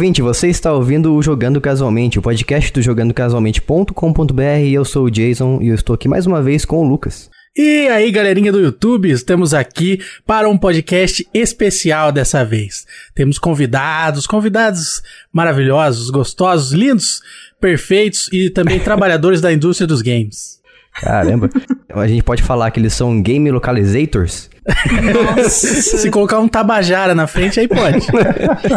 ouvinte, você está ouvindo o Jogando Casualmente, o podcast do jogandocasualmente.com.br eu sou o Jason e eu estou aqui mais uma vez com o Lucas. E aí, galerinha do YouTube, estamos aqui para um podcast especial dessa vez. Temos convidados, convidados maravilhosos, gostosos, lindos, perfeitos e também trabalhadores da indústria dos games. Caramba, a gente pode falar que eles são game localizators? Se colocar um Tabajara na frente, aí pode.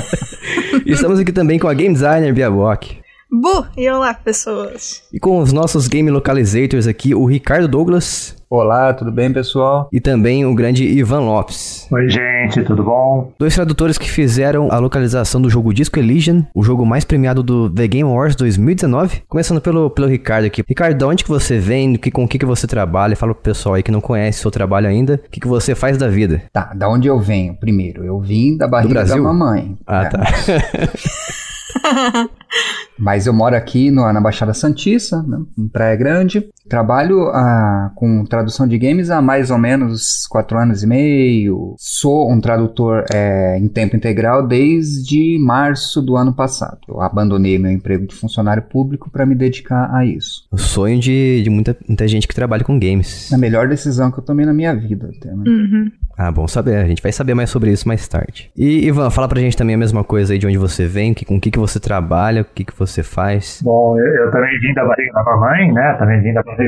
Estamos aqui também com a game designer Bia Bock. Bu! E olá, pessoas. E com os nossos game localizators aqui, o Ricardo Douglas. Olá, tudo bem, pessoal? E também o grande Ivan Lopes. Oi, gente, tudo bom? Dois tradutores que fizeram a localização do jogo Disco Elysian, o jogo mais premiado do The Game Awards 2019. Começando pelo, pelo Ricardo aqui. Ricardo, de onde que você vem? Que, com o que, que você trabalha? Fala pro pessoal aí que não conhece o seu trabalho ainda. O que, que você faz da vida? Tá, da onde eu venho? Primeiro, eu vim da barriga da mamãe. Ah, é. tá. Mas eu moro aqui no, na Baixada Santista, né, em Praia Grande. Trabalho ah, com tradução de games há mais ou menos quatro anos e meio. Sou um tradutor é, em tempo integral desde março do ano passado. Eu abandonei meu emprego de funcionário público para me dedicar a isso. O sonho de, de muita, muita gente que trabalha com games. A melhor decisão que eu tomei na minha vida. Até, né? Uhum. Ah, bom saber. A gente vai saber mais sobre isso mais tarde. E, Ivan, fala pra gente também a mesma coisa aí de onde você vem, que, com o que, que você trabalha, o que, que você faz. Bom, eu, eu também vim da barriga da mamãe, né? Também vim da barriga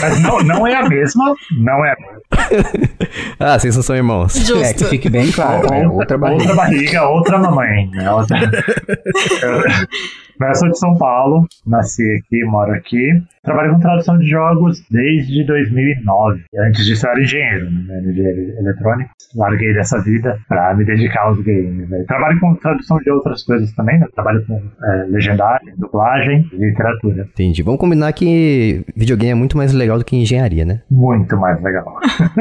Mas não, não é a mesma. Não é a mesma. ah, vocês não são irmãos. Justo. É, que fique bem claro. é outra barriga. Outra barriga, outra mamãe. Né? Outra... eu, sou de São Paulo, nasci aqui, moro aqui. Trabalho com tradução de jogos desde 2009. Antes disso eu era engenheiro, né? engenheiro eletrônico. Larguei dessa vida para me dedicar aos games. Né? Trabalho com tradução de outras coisas também, né? Trabalho com é, legendário, dublagem e literatura. Entendi. Vamos combinar que videogame é muito mais legal do que engenharia, né? Muito mais legal.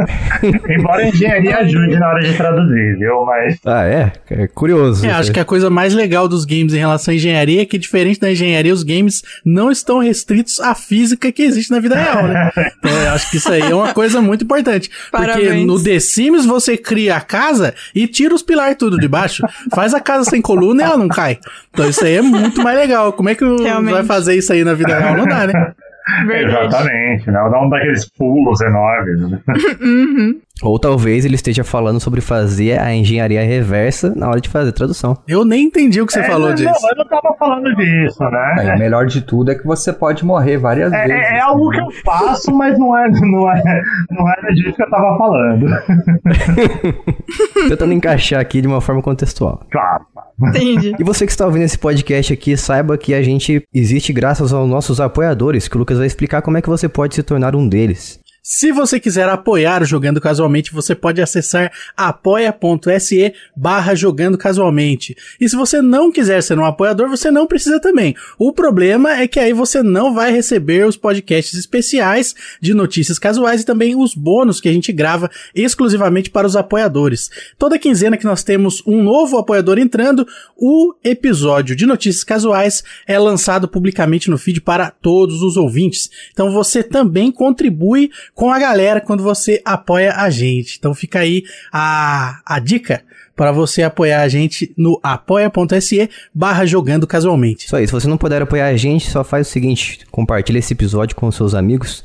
Embora a engenharia ajude na hora de traduzir, viu? Mas. Ah, é? É curioso. É, acho que a coisa mais legal dos games em relação à engenharia é que, diferente da engenharia, os games não estão restritos a física que existe na vida real, né? Então eu acho que isso aí é uma coisa muito importante. Porque Parabéns. no The Sims você cria a casa e tira os pilares tudo de baixo, faz a casa sem coluna e ela não cai. Então isso aí é muito mais legal. Como é que Realmente. vai fazer isso aí na vida real? Não dá, né? Verdade. Exatamente, né? Dá um daqueles pulos enormes. Né? Uhum. Ou talvez ele esteja falando sobre fazer a engenharia reversa na hora de fazer tradução. Eu nem entendi o que você É, falou não, disso. Não, eu não tava falando disso, Aí, né? o melhor de tudo é que você pode morrer várias É, vezes. é- é algo que eu faço, mas não é, não, é, não era disso que eu tava falando. Tentando encaixar aqui de uma forma contextual. Claro. Entendi. E você que está ouvindo esse podcast aqui, saiba que a gente existe graças aos nossos apoiadores, que o Lucas vai explicar como é que você pode se tornar um deles. Se você quiser apoiar o Jogando Casualmente, você pode acessar apoia.se barra Jogando Casualmente. E se você não quiser ser um apoiador, você não precisa também. O problema é que aí você não vai receber os podcasts especiais de notícias casuais e também os bônus que a gente grava exclusivamente para os apoiadores. Toda quinzena que nós temos um novo apoiador entrando, o episódio de notícias casuais é lançado publicamente no feed para todos os ouvintes. Então você também contribui com a galera quando você apoia a gente. Então fica aí a, a dica para você apoiar a gente no apoia.se barra jogando casualmente. Só isso, se você não puder apoiar a gente, só faz o seguinte, compartilha esse episódio com seus amigos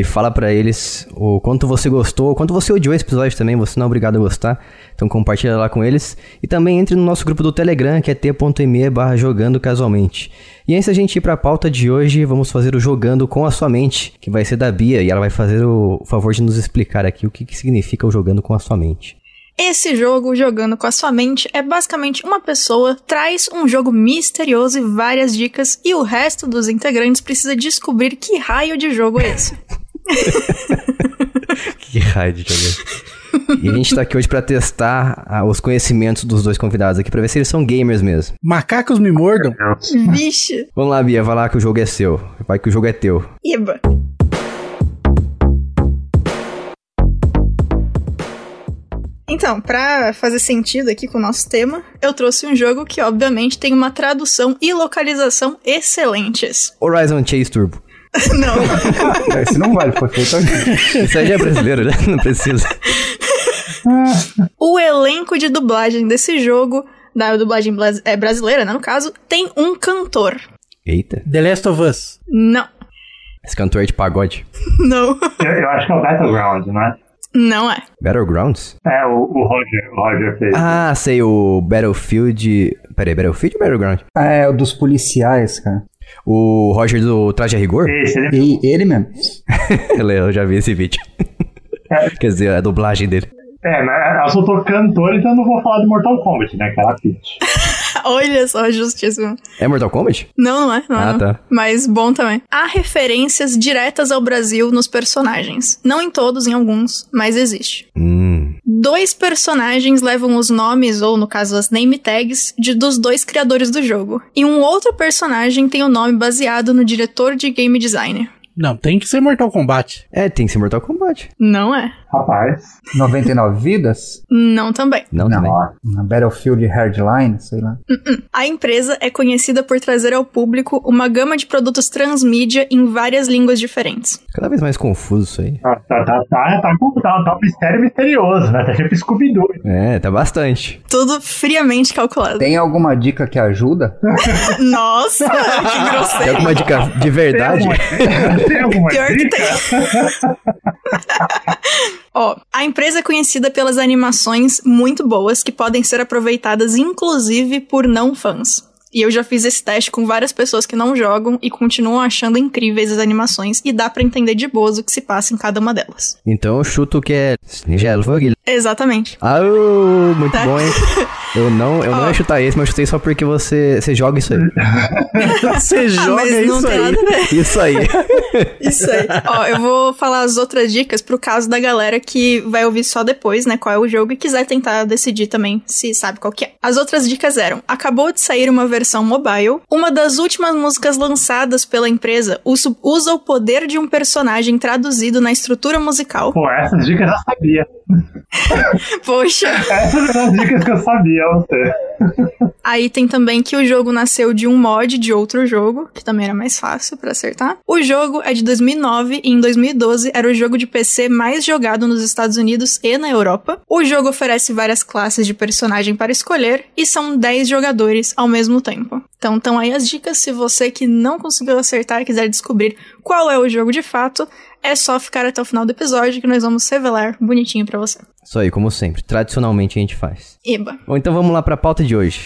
e fala pra eles o quanto você gostou, o quanto você odiou esse episódio também, você não é obrigado a gostar. Então compartilha lá com eles. E também entre no nosso grupo do Telegram, que é t.me barra jogando casualmente. E antes da gente ir pra pauta de hoje, vamos fazer o Jogando com a Sua Mente, que vai ser da Bia, e ela vai fazer o favor de nos explicar aqui o que, que significa o Jogando com a Sua Mente. Esse jogo, jogando com a sua mente, é basicamente uma pessoa traz um jogo misterioso e várias dicas, e o resto dos integrantes precisa descobrir que raio de jogo é esse. Que raio de jogo. E a gente tá aqui hoje pra testar ah, os conhecimentos dos dois convidados aqui, pra ver se eles são gamers mesmo. Macacos me mordam. Vixe, Vamos lá, Bia, vai lá que o jogo é seu. Vai que o jogo é teu. Iba. Então, pra fazer sentido aqui com o nosso tema, eu trouxe um jogo que, obviamente, tem uma tradução e localização excelentes. Horizon Chase Turbo. Não, Esse não vale, foi feito aqui. Isso aí já é brasileiro, né? Não precisa. o elenco de dublagem desse jogo da dublagem é, brasileira, né, no caso, tem um cantor. Eita, The Last of Us. Não, esse cantor é de pagode. não, Eu, eu acho que é o Battleground, não é? não é. Battlegrounds? É, o, o Roger, o Roger fez. Ah, sei, o Battlefield... Peraí, Battlefield ou Battleground? É, o dos policiais, cara. O Roger do Traje a Rigor? Esse, ele E ele mesmo. eu já vi esse vídeo. Quer dizer, a dublagem dele. É, mas eu só tô cantor, então eu não vou falar do Mortal Kombat, né? Que era a Peach. Olha só, justíssimo. É Mortal Kombat? Não, não é, não é. Ah, não. tá. Mas bom também. Há referências diretas ao Brasil nos personagens. Não em todos, em alguns, mas existe. Hum. Dois personagens levam os nomes, ou no caso as name tags, de, dos dois criadores do jogo. E um outro personagem tem o nome baseado no diretor de game designer. Não, tem que ser Mortal Kombat. É, tem que ser Mortal Kombat. Não é. Rapaz. 99 vidas? Não também. Não, também. Ó, Na Battlefield Hardline, sei lá. A empresa é conhecida por trazer ao público uma gama de produtos transmídia em várias línguas diferentes. Cada vez mais confuso isso aí. Tá, tá, tá, tá, tá, com- tá, tá um mistério misterioso, né? Tá tipo Scooby-Doo. É, tá bastante. Tudo friamente calculado. Tem alguma dica que ajuda? Nossa, que Tem grosseiro. alguma dica de Tem verdade? Tem alguma Pior que dica? tem. Ó, a empresa é conhecida pelas animações muito boas que podem ser aproveitadas inclusive por não fãs. E eu já fiz esse teste com várias pessoas que não jogam e continuam achando incríveis as animações e dá pra entender de boas o que se passa em cada uma delas. Então eu chuto que é Nigel Foguilho. Exatamente. Ah, muito Tá. bom, hein? Eu não, eu não Ó. ia chutar esse, mas eu chutei só porque você, você joga isso aí. Você Ah, joga não isso tem aí. nada a ver. Isso aí. Isso aí. Ó, eu vou falar as outras dicas pro caso da galera que vai ouvir só depois, né, qual é o jogo e quiser tentar decidir também se sabe qual que é. As outras dicas eram: acabou de sair uma versão mobile, uma das últimas músicas lançadas pela empresa usa, o poder de um personagem traduzido na estrutura musical. Pô, essas dicas eu sabia. Poxa. Essas eram as dicas que eu sabia, você. Aí tem também que o jogo nasceu de um mod de outro jogo, que também era mais fácil pra acertar. O jogo é de 2009 e em 2012 era o jogo de PC mais jogado nos Estados Unidos e na Europa. O jogo oferece várias classes de personagem para escolher e são 10 jogadores ao mesmo tempo. Então estão aí as dicas. Se você que não conseguiu acertar e quiser descobrir qual é o jogo de fato, é só ficar até o final do episódio que nós vamos revelar bonitinho pra você. Isso aí, como sempre. Tradicionalmente a gente faz. Eba. Bom, então vamos lá pra pauta de hoje.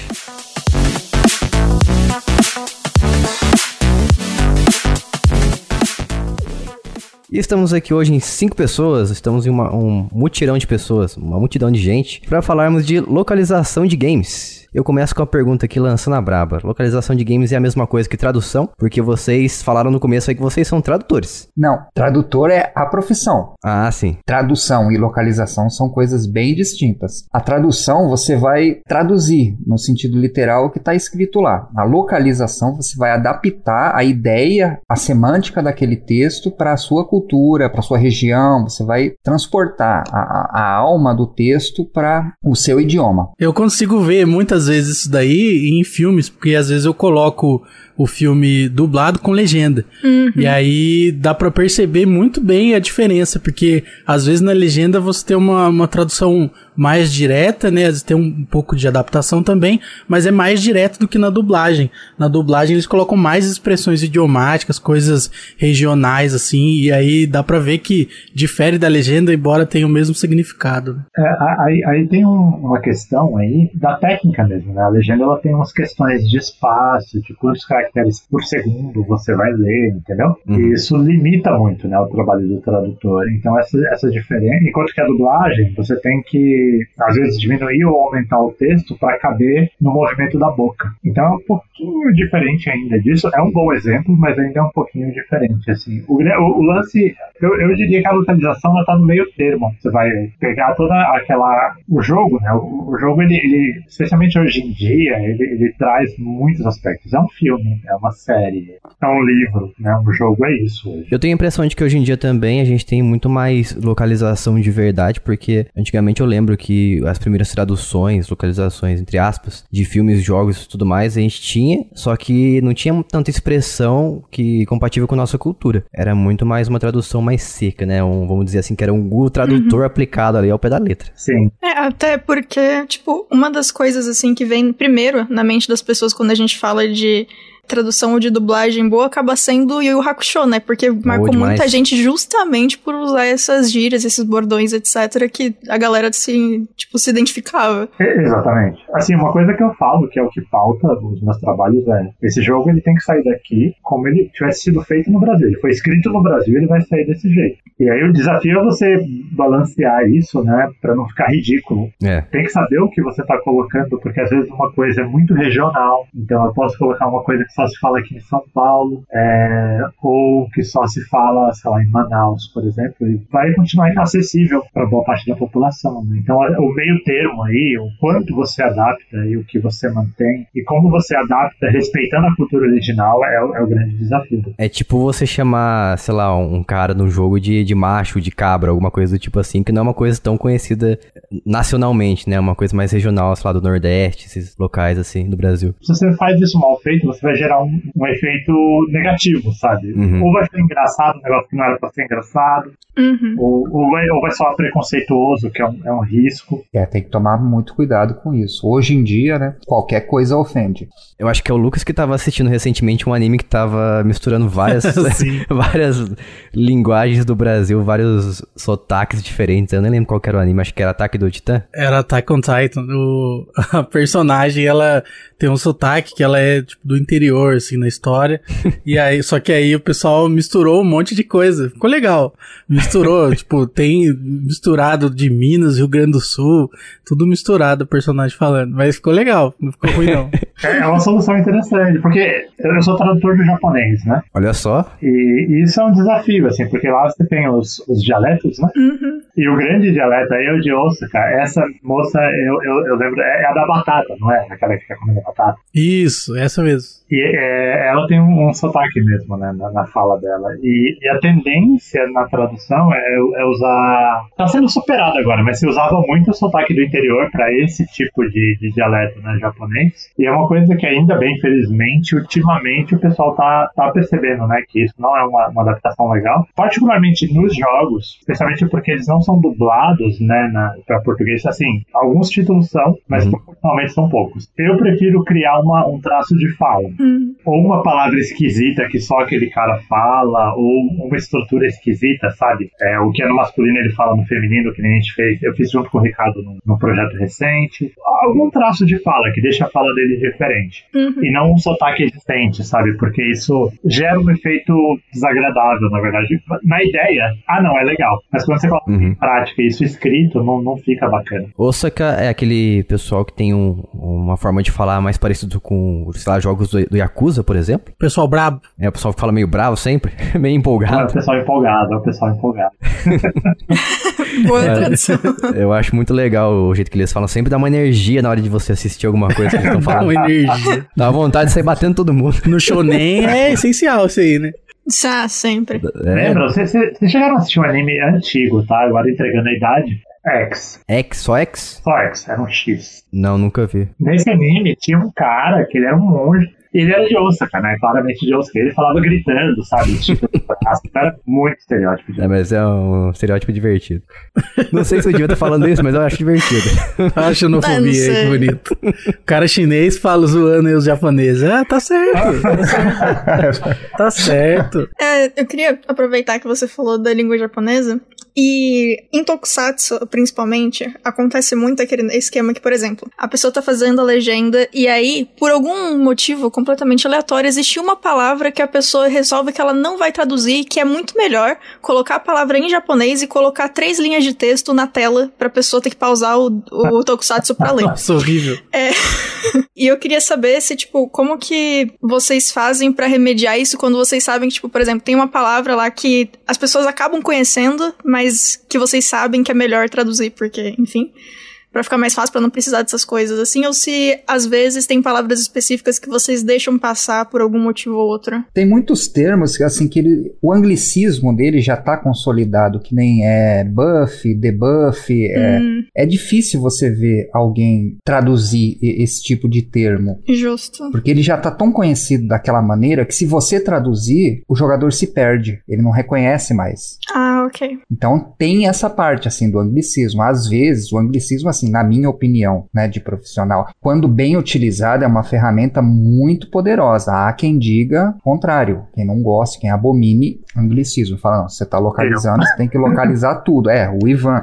E estamos aqui hoje em cinco pessoas, estamos em uma- um mutirão de pessoas, uma multidão de gente, para falarmos de localização de games. Eu começo com a pergunta aqui lançando a braba. Localização de games é a mesma coisa que tradução, porque vocês falaram no começo aí que vocês são tradutores. Não, tradutor é a profissão. Ah, sim. Tradução e localização são coisas bem distintas. A tradução você vai traduzir no sentido literal o que está escrito lá. A localização você vai adaptar a ideia, a semântica daquele texto para a sua cultura, para a sua região. Você vai transportar a, a- a alma do texto para o seu idioma. Eu consigo ver muitas vezes isso daí em filmes, porque às vezes eu coloco o filme dublado com legenda. E aí dá pra perceber muito bem a diferença, porque às vezes na legenda você tem uma, uma tradução mais direta, né? Tem um pouco de adaptação também, mas é mais direto do que na dublagem. Na dublagem eles colocam mais expressões idiomáticas, coisas regionais, assim, e aí dá pra ver que difere da legenda, embora tenha o mesmo significado. né? É, a- aí, aí tem um- uma questão aí da técnica mesmo, né? A legenda ela tem umas questões de espaço, de quantos caracteres por segundo você vai ler, entendeu? Uhum. E isso limita muito, né, o trabalho do tradutor. Então essa, essa diferença, enquanto que a dublagem, você tem que às vezes diminuir ou aumentar o texto para caber no movimento da boca. Então é um pouquinho diferente ainda disso. É um bom exemplo, mas ainda é um pouquinho diferente assim. O, o- o lance, eu, eu diria que a localização ela tá no meio termo. Você vai pegar toda aquela o jogo, né? O, o jogo ele, ele, especialmente hoje em dia, ele, ele traz muitos aspectos. É um filme, é uma série, é um livro, né? Um jogo é isso hoje. Eu tenho a impressão de que hoje em dia também a gente tem muito mais localização de verdade, porque antigamente eu lembro que as primeiras traduções, localizações, entre aspas, de filmes, jogos e tudo mais, a gente tinha, só que não tinha tanta expressão que compatível com a nossa cultura. Era muito mais uma tradução mais seca, né? Um, vamos dizer assim, que era um Google Tradutor uhum. aplicado ali ao pé da letra. Sim. É, até porque, tipo, uma das coisas, assim, que vem primeiro na mente das pessoas quando a gente fala de tradução ou de dublagem boa acaba sendo Yu Yu Hakusho, né? Porque marcou muita gente justamente por usar essas gírias, esses bordões, etc, que a galera se, tipo, se identificava. É, exatamente. Assim, uma coisa que eu falo, que é o que pauta os meus trabalhos é, esse jogo ele tem que sair daqui como ele tivesse sido feito no Brasil. Ele foi escrito no Brasil, ele vai sair desse jeito. E aí o desafio é você balancear isso, né, para não ficar ridículo. É. Tem que saber o que você tá colocando, porque às vezes uma coisa é muito regional, então eu posso colocar uma coisa que só se fala aqui em São Paulo, é, ou que só se fala, sei lá, em Manaus, por exemplo, e vai continuar inacessível para boa parte da população. Né? Então, o meio termo aí, o quanto você adapta e o que você mantém, e como você adapta respeitando a cultura original, é, é o grande desafio. É tipo você chamar, sei lá, um cara no jogo de, de macho, de cabra, alguma coisa do tipo assim, que não é uma coisa tão conhecida nacionalmente, né? Uma coisa mais regional, sei lá, do Nordeste, esses locais assim, do Brasil. Se você faz isso mal feito, você vai gerar gerar um, um efeito negativo, sabe? Uhum. Ou vai ser engraçado, um negócio que não era pra ser engraçado, uhum. ou, ou, vai, ou vai soar preconceituoso, que é um, é um risco. É, tem que tomar muito cuidado com isso. Hoje em dia, né, qualquer coisa ofende. Eu acho que é o Lucas que tava assistindo recentemente um anime que tava misturando várias, várias linguagens do Brasil, vários sotaques diferentes. Eu nem lembro qual era o anime, acho que era Ataque do Titã. Era Attack on Titan. O, a personagem, ela tem um sotaque que ela é tipo, do interior, assim, na história. e aí, só que aí o pessoal misturou um monte de coisa. Ficou legal. Misturou, tipo, tem misturado de Minas, Rio Grande do Sul, tudo misturado o personagem falando. Mas ficou legal, não ficou ruim não. É, é uma solução interessante, porque eu sou tradutor do japonês, né? Olha só. E, isso é um desafio, assim, porque lá você tem os, os dialetos, né? Uhum. E o grande dialeto aí é o de Osaka. Essa moça, eu, eu, eu lembro, é a da batata, não é? Aquela que fica comendo batata. Isso, essa mesmo. E é, ela tem um, um, sotaque mesmo, né, na, na fala dela. E, e, a tendência na tradução é, é, usar. Tá sendo superado agora, mas se usava muito o sotaque do interior para esse tipo de, de dialeto né, japonês. E é uma coisa que ainda bem, felizmente, ultimamente o pessoal tá, tá percebendo, né, que isso não é uma, uma adaptação legal. Particularmente nos jogos, especialmente porque eles não são dublados, né, para português. Assim, alguns títulos são, mas uhum. proporcionalmente são poucos. Eu prefiro criar uma, um traço de fala. Hum. Ou uma palavra esquisita que só aquele cara fala, ou uma estrutura esquisita, sabe? É, o que é no masculino ele fala no feminino, que nem a gente fez. Eu fiz junto com o Ricardo num, num projeto recente. Algum traço de fala que deixa a fala dele diferente. Uhum. E não um sotaque existente, sabe? Porque isso gera um efeito desagradável, na verdade. Na ideia, ah, não, é legal. Mas quando você coloca uhum. em prática isso escrito, não, não fica bacana. Osaka é aquele pessoal que tem um, uma forma de falar mais parecido com, sei lá, jogos do, do Yakuza, por exemplo. Pessoal brabo. É, o pessoal que fala meio bravo sempre, meio empolgado. É o pessoal empolgado, é o pessoal empolgado. Boa é, tradução. Eu acho muito legal o jeito que eles falam. Sempre dá uma energia na hora de você assistir alguma coisa que eles estão falando. dá uma energia. Dá vontade de sair batendo todo mundo. No shonen é essencial isso aí, né? Já, sempre. É. Lembra? Vocês chegaram a assistir um anime antigo, tá? Agora entregando a idade. X. X? Só X? Só X, era um X. Não, nunca vi. Nesse anime tinha um cara que ele era um monge ele era de Osaka, né? Claramente de Osaka. Ele falava gritando, sabe? Tipo, era muito estereótipo. É, mas é um estereótipo divertido. Não sei se eu devia estar falando isso, mas eu acho divertido. acho xenofobia aí, que bonito. O cara chinês fala zoando os japoneses. Ah, tá certo. tá certo. É, eu queria aproveitar que você falou da língua japonesa. E em Tokusatsu, principalmente, acontece muito aquele esquema que, por exemplo, a pessoa tá fazendo a legenda e aí, por algum motivo completamente aleatório, existe uma palavra que a pessoa resolve que ela não vai traduzir, que é muito melhor colocar a palavra em japonês e colocar três linhas de texto na tela pra pessoa ter que pausar o, o Tokusatsu pra ler. Nossa, horrível. É. e eu queria saber se, tipo, como que vocês fazem para remediar isso quando vocês sabem que, tipo, por exemplo, tem uma palavra lá que as pessoas acabam conhecendo, mas mas que vocês sabem que é melhor traduzir, porque, enfim. Pra ficar mais fácil, pra não precisar dessas coisas assim, ou se às vezes tem palavras específicas que vocês deixam passar por algum motivo ou outro. Tem muitos termos, assim, que ele, o anglicismo dele já tá consolidado, que nem é buff, debuff, é, Hum, é difícil você ver alguém traduzir esse tipo de termo. justo. Porque ele já tá tão conhecido daquela maneira que se você traduzir, o jogador se perde. Ele não reconhece mais. Ah, ok. Então tem essa parte assim do anglicismo. Às vezes o anglicismo assim, na minha opinião, né, de profissional, quando bem utilizado é uma ferramenta muito poderosa. Há quem diga o contrário, quem não gosta, quem abomine anglicismo, fala não, você tá localizando, você tem que localizar tudo. É, o Ivan.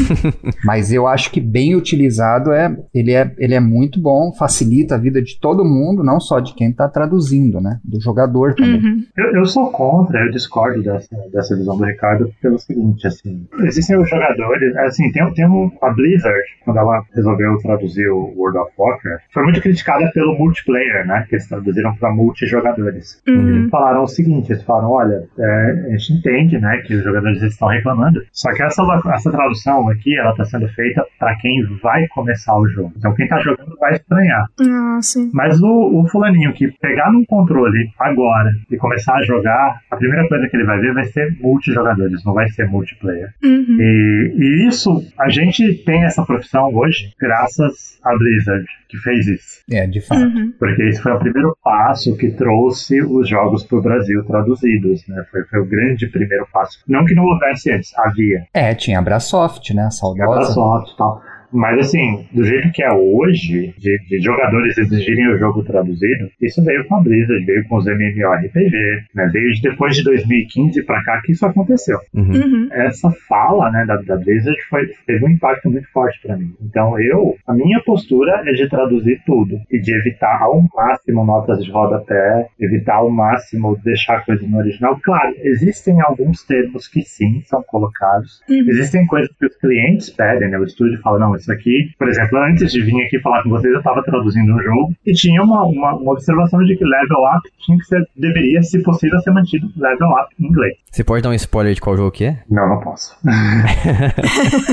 Mas eu acho que bem utilizado é ele é ele é muito bom, facilita a vida de todo mundo, não só de quem tá traduzindo, né, do jogador também. Uhum. Eu, eu sou contra, eu discordo dessa, dessa visão do Ricardo pelo seguinte, assim, existem os jogadores, assim, tem, tem um, a Blizzard, quando ela resolveu traduzir o World of Warcraft, foi muito criticada pelo multiplayer, né, que eles traduziram para multijogadores. Uhum. Eles falaram o seguinte, eles falaram, olha, é, a gente entende, né, que os jogadores estão reclamando, só que essa, essa tradução aqui, ela está sendo feita para quem vai começar o jogo. Então quem tá jogando vai estranhar. Ah, sim. Mas o, o fulaninho que pegar num controle agora e começar a jogar, a primeira coisa que ele vai ver vai ser multijogadores, não vai ser multiplayer. Uhum. E, e isso, a gente tem essa profissão hoje graças à Blizzard, que fez isso. É, de fato. Uhum. Porque esse foi o primeiro passo que trouxe os jogos para o Brasil traduzidos, né? Foi, foi o grande primeiro passo. Não que não houvesse antes, havia. É, tinha a Brasoft, né, a saudosa. Microsoft e tal. Mas assim, do jeito que é hoje, de, de jogadores exigirem o jogo traduzido, isso veio com a Blizzard, veio com os MMORPG, né? Veio de- depois de 2015 pra cá que isso aconteceu. Uhum. Uhum. Essa fala, né, da, da Blizzard foi, teve um impacto muito forte pra mim. Então eu, a minha postura é de traduzir tudo e de evitar ao máximo notas de rodapé, evitar ao máximo deixar coisa no original. Claro, existem alguns termos que sim são colocados, Uhum. Existem coisas que os clientes pedem, né? O estúdio fala, não, isso aqui, por exemplo, antes de vir aqui falar com vocês, eu estava traduzindo um jogo e tinha uma, uma, uma observação de que level up tinha que ser, deveria, se possível, ser mantido level up em inglês. Você pode dar um spoiler de qual jogo que é? Não, não posso.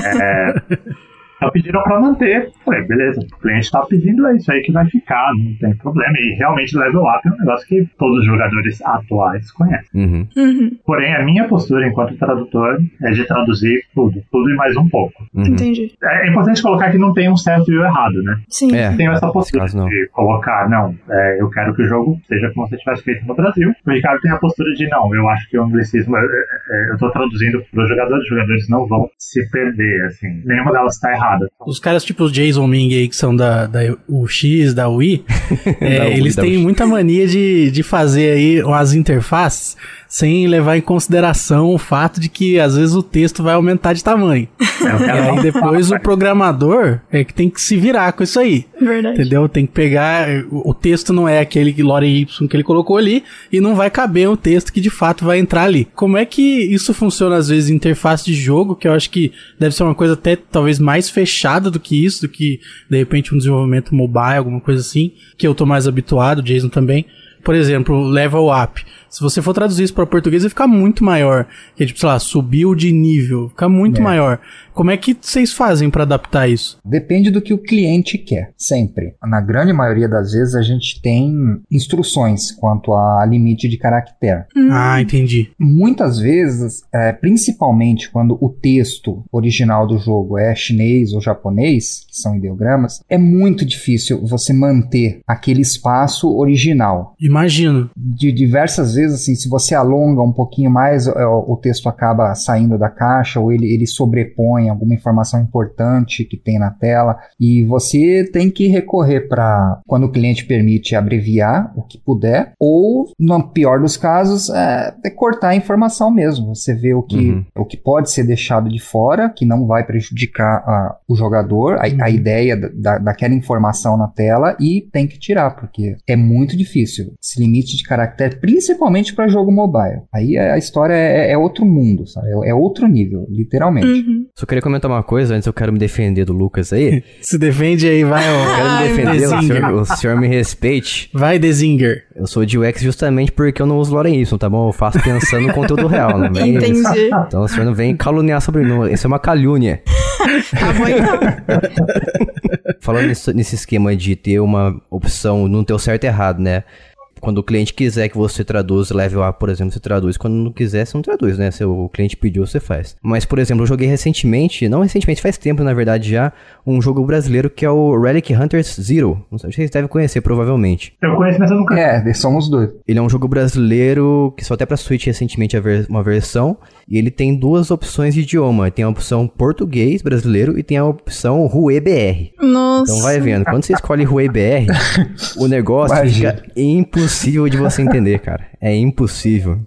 é, então pediram para manter. Falei, beleza, o cliente tá pedindo, é isso aí que vai ficar, não tem problema. E realmente level up é um negócio que todos os jogadores atuais conhecem. Uhum. Uhum. Porém, a minha postura enquanto tradutor é de traduzir tudo, tudo e mais um pouco. Uhum. Entendi. É importante colocar que não tem um certo e um errado, né? Sim. É. Tem essa postura de colocar, não, é, eu quero que o jogo seja como se tivesse feito no Brasil. O Ricardo tem a postura de, não, eu acho que o anglicismo, é, é, eu tô traduzindo para os jogadores, os jogadores não vão se perder, assim. Nenhuma delas está errada. Os caras tipo os Jason Ming aí, que são da, da UX, da Wii, é, Da eles da têm Wii. muita mania de, de fazer aí umas interfaces sem levar em consideração o fato de que às vezes o texto vai aumentar de tamanho. É, E aí depois o programador é que tem que se virar com isso aí. Verdade. Entendeu? Tem que pegar. O texto não é aquele que Lore Y que ele colocou ali e não vai caber o texto que de fato vai entrar ali. Como é que isso funciona às vezes em interface de jogo, que eu acho que deve ser uma coisa até talvez mais fechada do que isso, do que de repente um desenvolvimento mobile, alguma coisa assim, que eu tô mais habituado, Jason também. Por exemplo, level up. Se você for traduzir isso para português, vai ficar muito maior. Que é tipo, sei lá, subiu de nível, fica muito É. maior. Como é que vocês fazem para adaptar isso? Depende do que o cliente quer, sempre. Na grande maioria das vezes a gente tem instruções quanto a limite de caractere. Ah, entendi. Muitas vezes, é, principalmente quando o texto original do jogo é chinês ou japonês, que são ideogramas, é muito difícil você manter aquele espaço original. Imagino. De diversas vezes, assim, se você alonga um pouquinho mais, é, o, o texto acaba saindo da caixa ou ele, ele sobrepõe alguma informação importante que tem na tela e você tem que recorrer para, quando o cliente permite, abreviar o que puder ou, no pior dos casos, é, é cortar a informação mesmo. Você vê o que, Uhum. o que pode ser deixado de fora, que não vai prejudicar a- o jogador, a, a Uhum. ideia da- da, daquela informação na tela e tem que tirar, porque é muito difícil esse limite de caractere, principalmente para jogo mobile. Aí a história é, é outro mundo, sabe? É, é outro nível, literalmente. Uhum. Só queria comentar uma coisa, antes eu quero me defender do Lucas aí. Se defende aí, vai, ó. Quero me Ai, defender, o senhor, o senhor me respeite. Vai, Dezinger. Eu sou de UX justamente porque eu não uso Loren Y, tá bom? Eu faço pensando no conteúdo real, não vem... Entendi. Então o senhor não vem caluniar sobre mim, isso é uma calúnia. tá bom então. Falando nisso- nesse esquema de ter uma opção, não ter o certo e errado, né? Quando o cliente quiser que você traduza level A, por exemplo, você traduz. Quando não quiser, você não traduz, né? Se o cliente pediu, você faz. Mas, por exemplo, eu joguei recentemente, não recentemente, faz tempo, na verdade, já, um jogo brasileiro que é o Relic Hunters Zero. Não sei se vocês devem conhecer, provavelmente. Eu conheço, mas eu nunca. É, somos dois. Ele é um jogo brasileiro que só até pra Switch recentemente uma versão. E ele tem duas opções de idioma. Tem a opção português brasileiro e tem a opção Rue BR. Nossa. Então vai vendo. Quando você escolhe Rue BR, o negócio Imagina. fica impossível de você entender, cara. É impossível.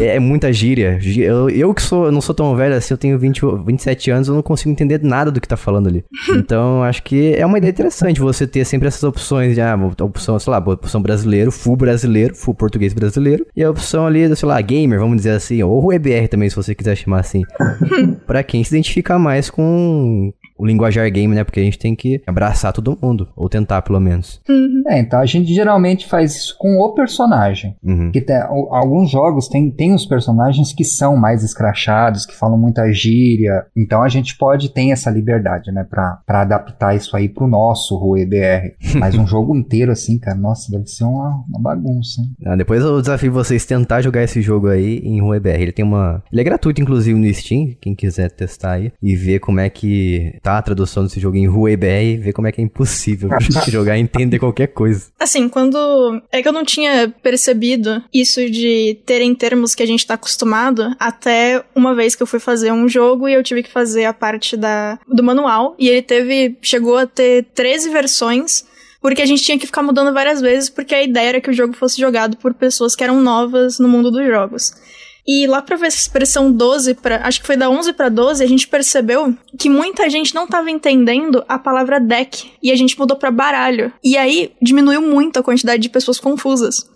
É muita gíria. Gí- Eu, eu que sou, não sou tão velho assim, eu tenho 20, o- 27 anos, eu não consigo entender nada do que tá falando ali. Então, acho que é uma ideia interessante você ter sempre essas opções de, ah, opção, sei lá, opção brasileiro, full brasileiro, full português brasileiro, e a opção ali, sei lá, gamer, vamos dizer assim, ou EBR também, se você quiser chamar assim. pra quem se identificar mais com o linguajar game, né? Porque a gente tem que abraçar todo mundo, ou tentar pelo menos. É, então a gente geralmente faz isso com o personagem. Uhum. Que tem, al- alguns jogos tem, tem os personagens que são mais escrachados, que falam muita gíria. Então a gente pode ter essa liberdade, né? Pra, pra adaptar isso aí pro nosso Rue BR. Mas um jogo inteiro assim, cara, nossa, deve ser uma, uma bagunça, hein? Ah, depois eu desafio vocês tentar jogar esse jogo aí em RueBR. Ele tem uma. Ele é gratuito, inclusive, no Steam, quem quiser testar aí. E ver como é que tá a tradução desse jogo em RueBR e ver como é que é impossível jogar e entender qualquer coisa. Assim, quando. É que eu não tinha percebido isso de terem termos que a gente tá acostumado até uma vez que eu fui fazer um jogo e eu tive que fazer a parte da, do manual. E ele teve. chegou a ter 13 versões. Porque a gente tinha que ficar mudando várias vezes, porque a ideia era que o jogo fosse jogado por pessoas que eram novas no mundo dos jogos. E lá pra expressão 12, pra, acho que foi da 11 pra 12, a gente percebeu que muita gente não tava entendendo a palavra deck. E a gente mudou pra baralho. E aí diminuiu muito a quantidade de pessoas confusas.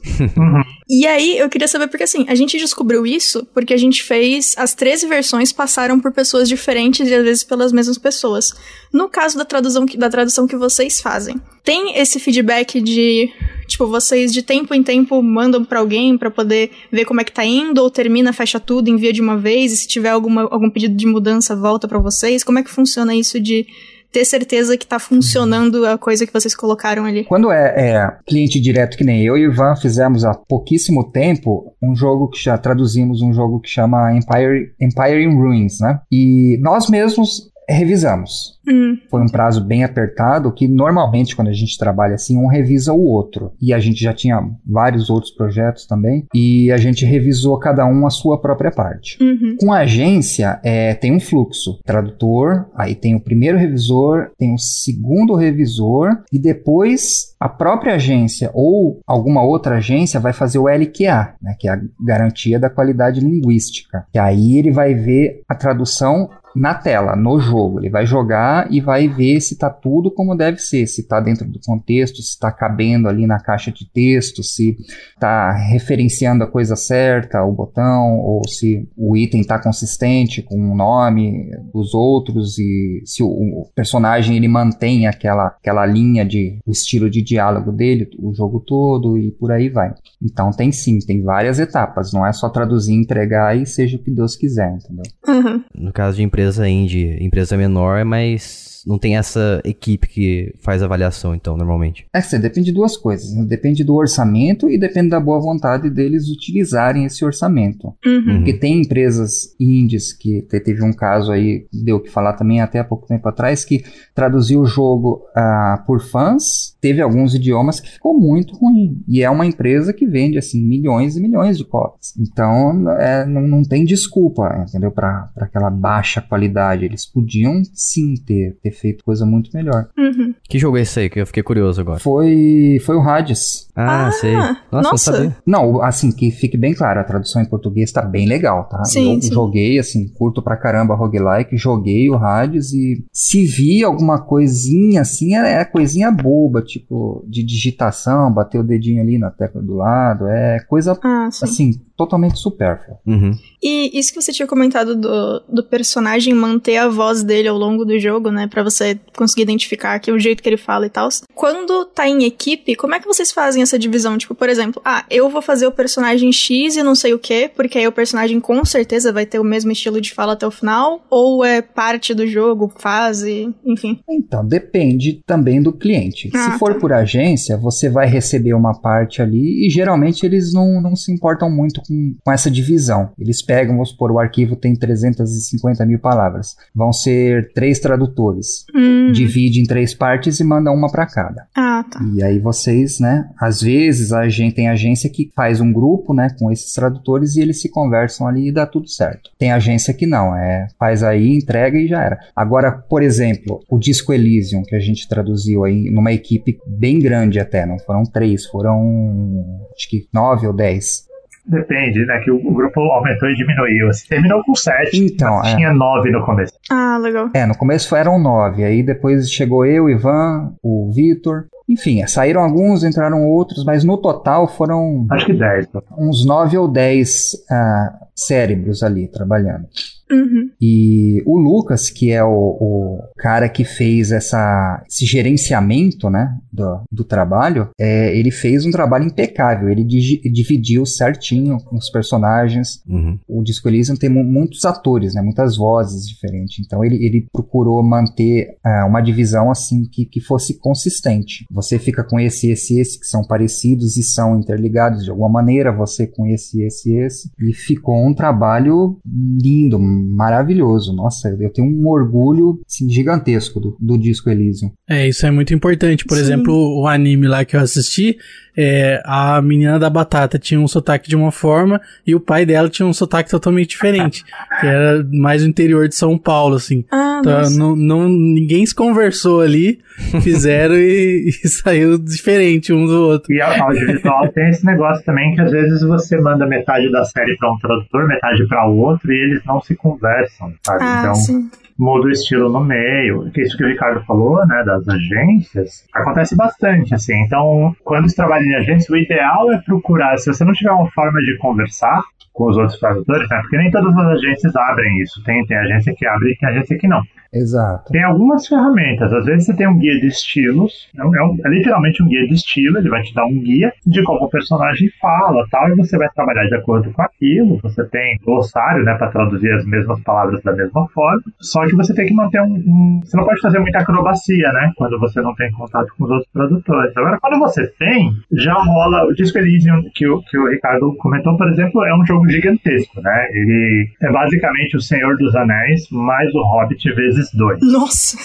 E aí, eu queria saber, porque assim, a gente descobriu isso porque a gente fez. As 13 versões passaram por pessoas diferentes e às vezes pelas mesmas pessoas. No caso da tradução, que- da tradução que vocês fazem, tem esse feedback de. Tipo, vocês de tempo em tempo mandam pra alguém pra poder ver como é que tá indo, ou termina, fecha tudo, envia de uma vez, e se tiver alguma, algum pedido de mudança, volta pra vocês? Como é que funciona isso de ter certeza que tá funcionando a coisa que vocês colocaram ali? Quando é, é cliente direto que nem eu e o Ivan fizemos há pouquíssimo tempo um jogo que já traduzimos um jogo que chama Empire, Empire in Ruins, né? E nós mesmos revisamos. Hum, Foi um prazo bem apertado, que normalmente quando a gente trabalha assim, um revisa o outro. E a gente já tinha vários outros projetos também, e a gente revisou cada um a sua própria parte. uhum. Com a agência, é, tem um fluxo. Tradutor, aí tem o primeiro revisor, tem o segundo revisor, e depois a própria agência ou alguma outra agência vai fazer o LQA, né, que é a garantia da qualidade linguística. E aí ele vai ver a tradução na tela, no jogo. Ele vai jogar e vai ver se está tudo como deve ser, se está dentro do contexto, se está cabendo ali na caixa de texto, se está referenciando a coisa certa, o botão, ou se o item está consistente com o nome dos outros e se o, o personagem ele mantém aquela, aquela linha de o estilo de diálogo dele o jogo todo e por aí vai. Então tem sim, tem várias etapas, não é só traduzir, entregar e seja o que Deus quiser, entendeu? Uhum. No caso de empresa indie, empresa menor, mas não tem essa equipe que faz avaliação, então, normalmente. É que depende de duas coisas, né? depende do orçamento e depende da boa vontade deles utilizarem esse orçamento. Uhum. Porque tem empresas indies que te- teve um caso aí, deu o que falar também até há pouco tempo atrás, que traduziu o jogo ah, por fãs, teve alguns idiomas que ficou muito ruim. E é uma empresa que vende assim milhões e milhões de cópias. Então é, não, não tem desculpa, entendeu? Para aquela baixa qualidade. Eles podiam sim ter, ter feito coisa muito melhor. Uhum. Que jogo é esse aí que eu fiquei curioso agora? Foi, foi o Hades. Ah, Ah, sei. Nossa, não nossa. sabia. Não, assim, que fique bem claro, a tradução em português tá bem legal, tá? Sim, eu sim. joguei, assim, curto pra caramba roguelike, joguei o Hades e se vi alguma coisinha assim, é, é coisinha boba, tipo, de digitação, bater o dedinho ali na tecla do lado, é coisa, Ah, sim. assim, totalmente supérflua. Uhum. E isso que você tinha comentado do, do personagem manter a voz dele ao longo do jogo, né? Pra você conseguir identificar que é o jeito que ele fala e tal. Quando tá em equipe, como é que vocês fazem essa divisão? Tipo, por exemplo, ah, eu vou fazer o personagem X e não sei o que, porque aí o personagem com certeza vai ter o mesmo estilo de fala até o final, ou é parte do jogo, fase, enfim. Então, depende também do cliente. Ah, Se for tá. por agência, você vai receber uma parte ali e geralmente eles não, não se importam muito com, com essa divisão. Eles pegam, vamos supor, o arquivo tem 350 mil palavras. Vão ser três tradutores. Hum. Divide em três partes e manda uma para cada. Ah, tá. E aí vocês, né? Às vezes a gente tem agência que faz um grupo, né, com esses tradutores e eles se conversam ali e dá tudo certo. Tem agência que não, é faz aí, entrega e já era. Agora, por exemplo, o Disco Elysium que a gente traduziu aí numa equipe bem grande até, não foram três, foram acho que nove ou dez. Depende, né? Que o, o grupo aumentou e diminuiu. Assim, terminou com sete, Então, mas é. tinha nove no começo. Ah, legal. É, no começo eram nove, aí depois chegou eu, o Ivan, o Vitor. Enfim, saíram alguns, entraram outros, mas no total foram Acho que dez. total. uns nove ou dez ah, cérebros ali trabalhando. Uhum. E o Lucas, que é o, o cara que fez essa, esse gerenciamento né, do, do trabalho, é, ele fez um trabalho impecável. Ele digi- dividiu certinho com os personagens. Uhum. O Disco Elysium tem mu- muitos atores, né, muitas vozes diferentes. Então ele, ele procurou manter ah, uma divisão assim que, que fosse consistente. Você fica com esse, esse, esse, que são parecidos e são interligados de alguma maneira. Você com esse, esse, esse. E ficou um trabalho lindo, maravilhoso. Nossa, eu tenho um orgulho assim, gigantesco do, do Disco Elysium. É, isso é muito importante. Por Sim. exemplo, o anime lá que eu assisti, é, a menina da batata tinha um sotaque de uma forma e o pai dela tinha um sotaque totalmente diferente. que era mais o interior de São Paulo, assim. Ah, Então, não, não- ninguém se conversou ali, fizeram e, e saiu diferente um do outro. E a audiovisual tem esse negócio também que às vezes você manda metade da série para um tradutor, metade para o outro, e eles não se conversam, sabe? Ah, então sim. Muda o estilo no meio. Que Isso que o Ricardo falou, né, das agências, acontece bastante, assim. Então, quando você trabalha em agência, o ideal é procurar, se você não tiver uma forma de conversar com os outros tradutores, né, porque nem todas as agências abrem isso. Tem, tem agência que abre e tem agência que não. Exato. Tem algumas ferramentas. Às vezes você tem um guia de estilos. É, um- é um- é literalmente um guia de estilo. Ele vai te dar um guia de como o personagem fala tal. E você vai trabalhar de acordo com aquilo. Você tem glossário, né? Para traduzir as mesmas palavras da mesma forma. Só que você tem que manter um, um- Você não pode fazer muita acrobacia, né? Quando você não tem contato com os outros tradutores. Agora, quando você tem, já rola. O Disco Elysium que o, que o Ricardo comentou, por exemplo, é um jogo gigantesco, né? Ele é basicamente o Senhor dos Anéis mais o Hobbit vezes dois Nossa.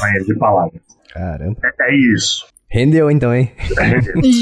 tamanho de palavras. Caramba. É, é isso. Rendeu então, hein?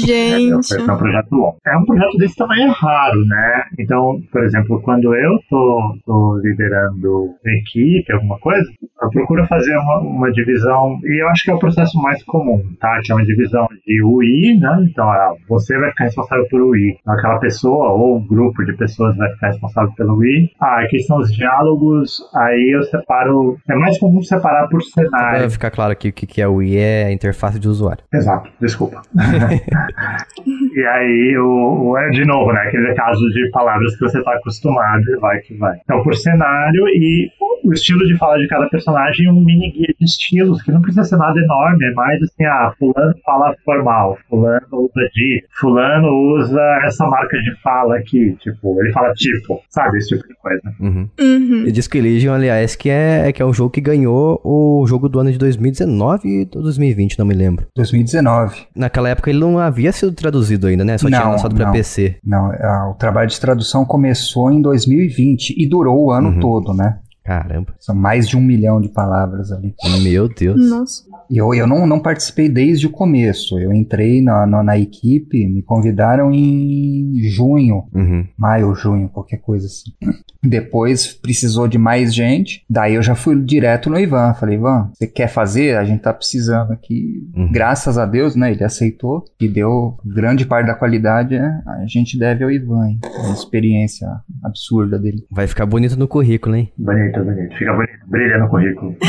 Gente. É um projeto longo. É um projeto desse tamanho é raro, né? Então, por exemplo, quando eu tô, tô liderando equipe, alguma coisa, eu procuro fazer uma, uma divisão, e eu acho que é o processo mais comum, tá? Que é uma divisão de UI, né? Então, ah, você vai ficar responsável por UI. Então, aquela pessoa ou um grupo de pessoas vai ficar responsável pelo UI. Ah, aqui são os diálogos, aí eu separo. É mais comum separar por Pra cenário. ficar claro aqui o que que é o I é a interface de usuário. Exato, desculpa. e aí, o, o- é de novo, né? Aquele caso de palavras que você está acostumado e vai que vai. Então, por cenário e o estilo de fala de cada personagem, um mini guia de estilos, que não precisa ser nada enorme, é mais assim, ah, fulano fala formal, fulano usa de, fulano usa essa marca de fala aqui, tipo, ele fala tipo, sabe? Esse tipo de coisa. Uhum. Uhum. E Disco Elysium, aliás, que é, que é um jogo que ganhou o jogo do ano de 2019 ou 2020, não me lembro. 2019. Naquela época ele não havia sido traduzido ainda, né? Só tinha Não, lançado pra não. PC. Não, a- o trabalho de tradução começou em 2020 e durou o ano Uhum. todo, né? Caramba. São mais de um milhão de palavras ali. Meu Deus. Nossa. E Eu, eu não, não participei desde o começo. Eu entrei na, na, na equipe, me convidaram em junho, Uhum. maio, junho, qualquer coisa assim. Depois precisou de mais gente, daí eu já fui direto no Ivan. Falei, Ivan, você quer fazer? A gente tá precisando aqui. Uhum. Graças a Deus, né? Ele aceitou e deu grande parte da qualidade. é, a gente deve ao Ivan, hein? A experiência absurda dele. Vai ficar bonito no currículo, hein? Bonito, bonito. Fica bonito. Brilha no currículo.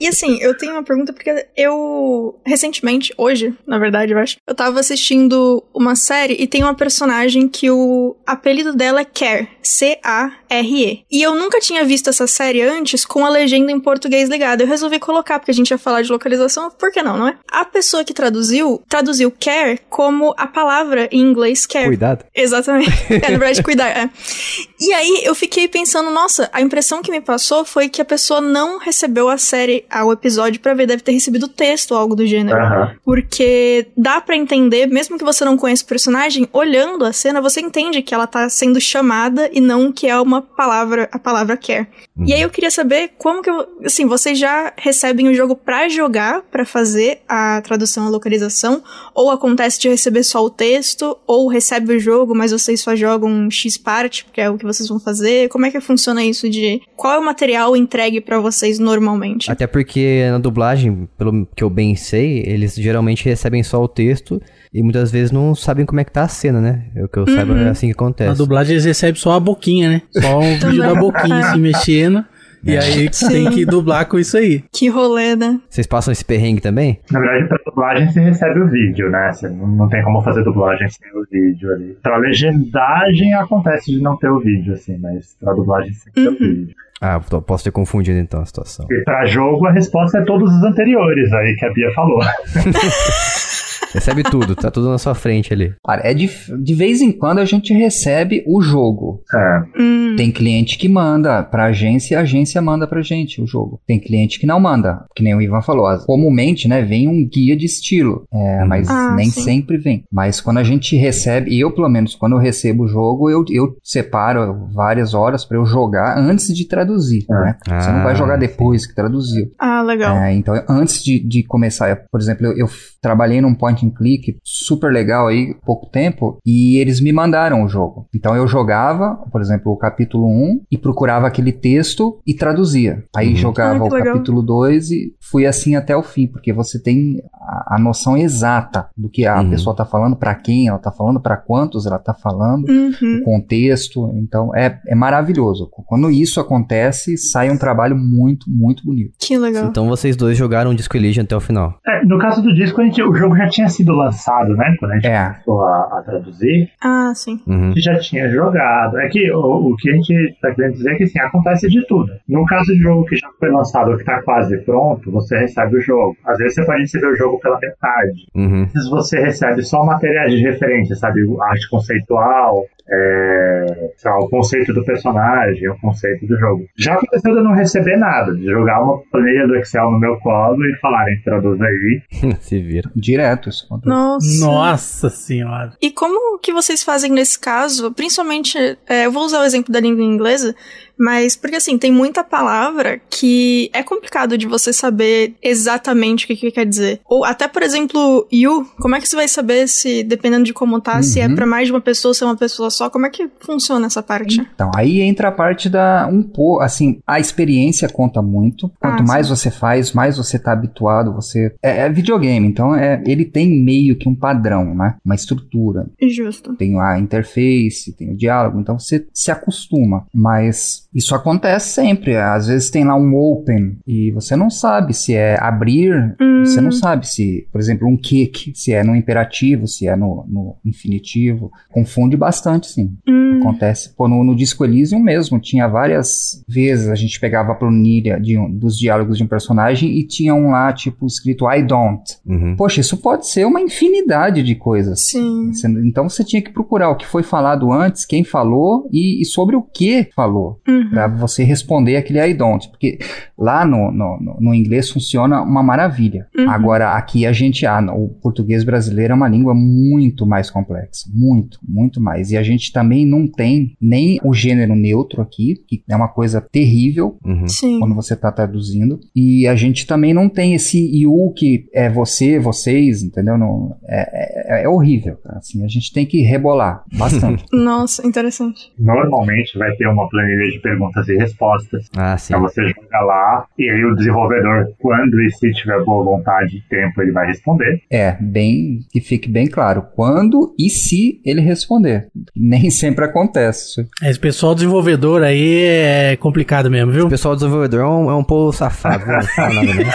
E assim, eu tenho uma pergunta porque eu recentemente, hoje, na verdade, eu acho, eu tava assistindo uma série e tem uma personagem que o apelido dela é Care, C A R-E. E eu nunca tinha visto essa série antes com a legenda em português ligada. Eu resolvi colocar, porque a gente ia falar de localização, por que não, não é? A pessoa que traduziu, traduziu care como a palavra em inglês care. Cuidado. Exatamente. É, na verdade, cuidar. É. E aí eu fiquei pensando, nossa, a impressão que me passou foi que a pessoa não recebeu a série, o episódio pra ver, deve ter recebido o texto ou algo do gênero. Aham. Porque dá pra entender, mesmo que você não conheça o personagem, olhando a cena, você entende que ela tá sendo chamada e não que é uma palavra, a palavra quer. E aí eu queria saber como que, eu- assim, vocês já recebem o jogo pra jogar, pra fazer a tradução, a localização, ou acontece de receber só o texto, ou recebe o jogo, mas vocês só jogam X parte, porque é o que vocês vão fazer. Como é que funciona isso de qual é o material entregue pra vocês normalmente? Até porque na dublagem, pelo que eu bem sei, eles geralmente recebem só o texto e muitas vezes não sabem como é que tá a cena, né? O que eu saiba é assim que Na acontece. dublagem eles recebem só a boquinha, né? Só um vídeo da boquinha se mexendo. E aí Sim. tem que dublar com isso aí. Que rolê, né? Vocês passam esse perrengue também? Na verdade, pra dublagem você recebe o vídeo, né? Você não, não tem como fazer dublagem sem o vídeo ali. Pra legendagem acontece de não ter o vídeo, assim, mas pra dublagem sempre tem o vídeo. Ah, posso ter confundido então a situação. E pra jogo a resposta é todos os anteriores aí que a Bia falou. Recebe tudo, tá tudo na sua frente ali. Cara, é de, de vez em quando a gente recebe o jogo. É. Hum, Tem cliente que manda pra agência e a agência manda pra gente o jogo. Tem cliente que não manda, que nem o Ivan falou. Comumente, né, vem um guia de estilo, é, mas Ah, nem sim. sempre vem. Mas quando a gente recebe, e eu pelo menos, quando eu recebo o jogo, eu, eu separo várias horas pra eu jogar antes de traduzir, Ah. né? Você não vai Ah, jogar sim. depois que traduziu. Ah, legal. É, então, antes de, de começar, por exemplo, eu, eu trabalhei num point and click super legal aí, pouco tempo, e eles me mandaram o jogo. Então, eu jogava, por exemplo, o capítulo 1 e procurava aquele texto e traduzia. Aí Uhum. jogava Ah, o legal. capítulo 2 e fui assim até o fim, porque você tem a, a noção exata do que a Uhum. pessoa tá falando, pra quem ela tá falando, pra quantos ela tá falando Uhum. o contexto. Então é, é maravilhoso. Quando isso acontece, sai um trabalho muito, muito bonito. Que legal. Então vocês dois jogaram o Disco Elysium até o final. É, no caso do disco, a gente- o jogo já tinha sido lançado, né? Quando a gente É. começou a, a traduzir. Ah, sim. Uhum. A gente já tinha jogado. É que o, o que a gente está querendo dizer é que assim, acontece de tudo. No caso de jogo que já foi lançado ou que está quase pronto, você recebe o jogo. Às vezes você pode receber o jogo pela metade. Uhum. Às vezes você recebe só materiais de referência, sabe? Arte conceitual, é, sei lá, o conceito do personagem, o conceito do jogo. Já aconteceu de eu não receber nada, de jogar uma planilha do Excel no meu colo e falarem, traduz aí. Se vira. Direto isso Nossa. Nossa senhora. E como que vocês fazem nesse caso? Principalmente, é, eu vou usar o exemplo da língua inglesa, mas porque assim, tem muita palavra que é complicado de você saber exatamente o que, que quer dizer. Ou até, por exemplo, you, como é que você vai saber se, dependendo de como tá, se é Uhum. pra mais de uma pessoa ou se é uma pessoa só? Como é que funciona essa parte? Então, aí entra a parte da um pouco, assim, a experiência conta muito. Quanto Ah, mais sim. você faz, mais você tá habituado, você é, é videogame, então é, ele tem meio que um padrão, né? Uma estrutura. Justo. Tem a interface, tem o diálogo, então você se acostuma. Mas isso acontece sempre. Às vezes tem lá um open e você não sabe se é abrir, Hum. você não sabe se, por exemplo, um kick, se é no imperativo, se é no, no infinitivo. Confunde bastante, sim. Hum, Acontece. Pô, no, no Disco Elysium mesmo, tinha várias vezes a gente pegava a planilha de um- dos diálogos de um personagem e tinha um lá, tipo, escrito I don't. Uhum. Poxa, isso pode ser uma infinidade de coisas. sim. Você- Então você tinha que procurar o que foi falado antes, quem falou e, e sobre o que falou, Uhum. Pra você responder aquele I don't. Porque lá no, no, no- inglês funciona uma maravilha. Uhum. Agora aqui a gente, ah, o português brasileiro é uma língua muito mais complexa. Muito, muito mais. E a gente também não tem nem o gênero neutro aqui, que é uma coisa terrível Uhum. Quando você está traduzindo. E a gente também não tem esse you que é você, vocês, entendeu? Não, é, é, é horrível. cara. Assim, a gente tem que rebolar bastante. Nossa, interessante. Normalmente vai ter uma planilha de perguntas e respostas. Ah, sim. Pra você jogar lá, e aí o desenvolvedor, quando e se tiver boa vontade e tempo, ele vai responder. é, bem que fique bem claro. Quando e se ele responder. Nem sempre acontece. Esse pessoal desenvolvedor aí é complicado mesmo, viu? O pessoal desenvolvedor é um, é um povo safado. Não fala nada, né?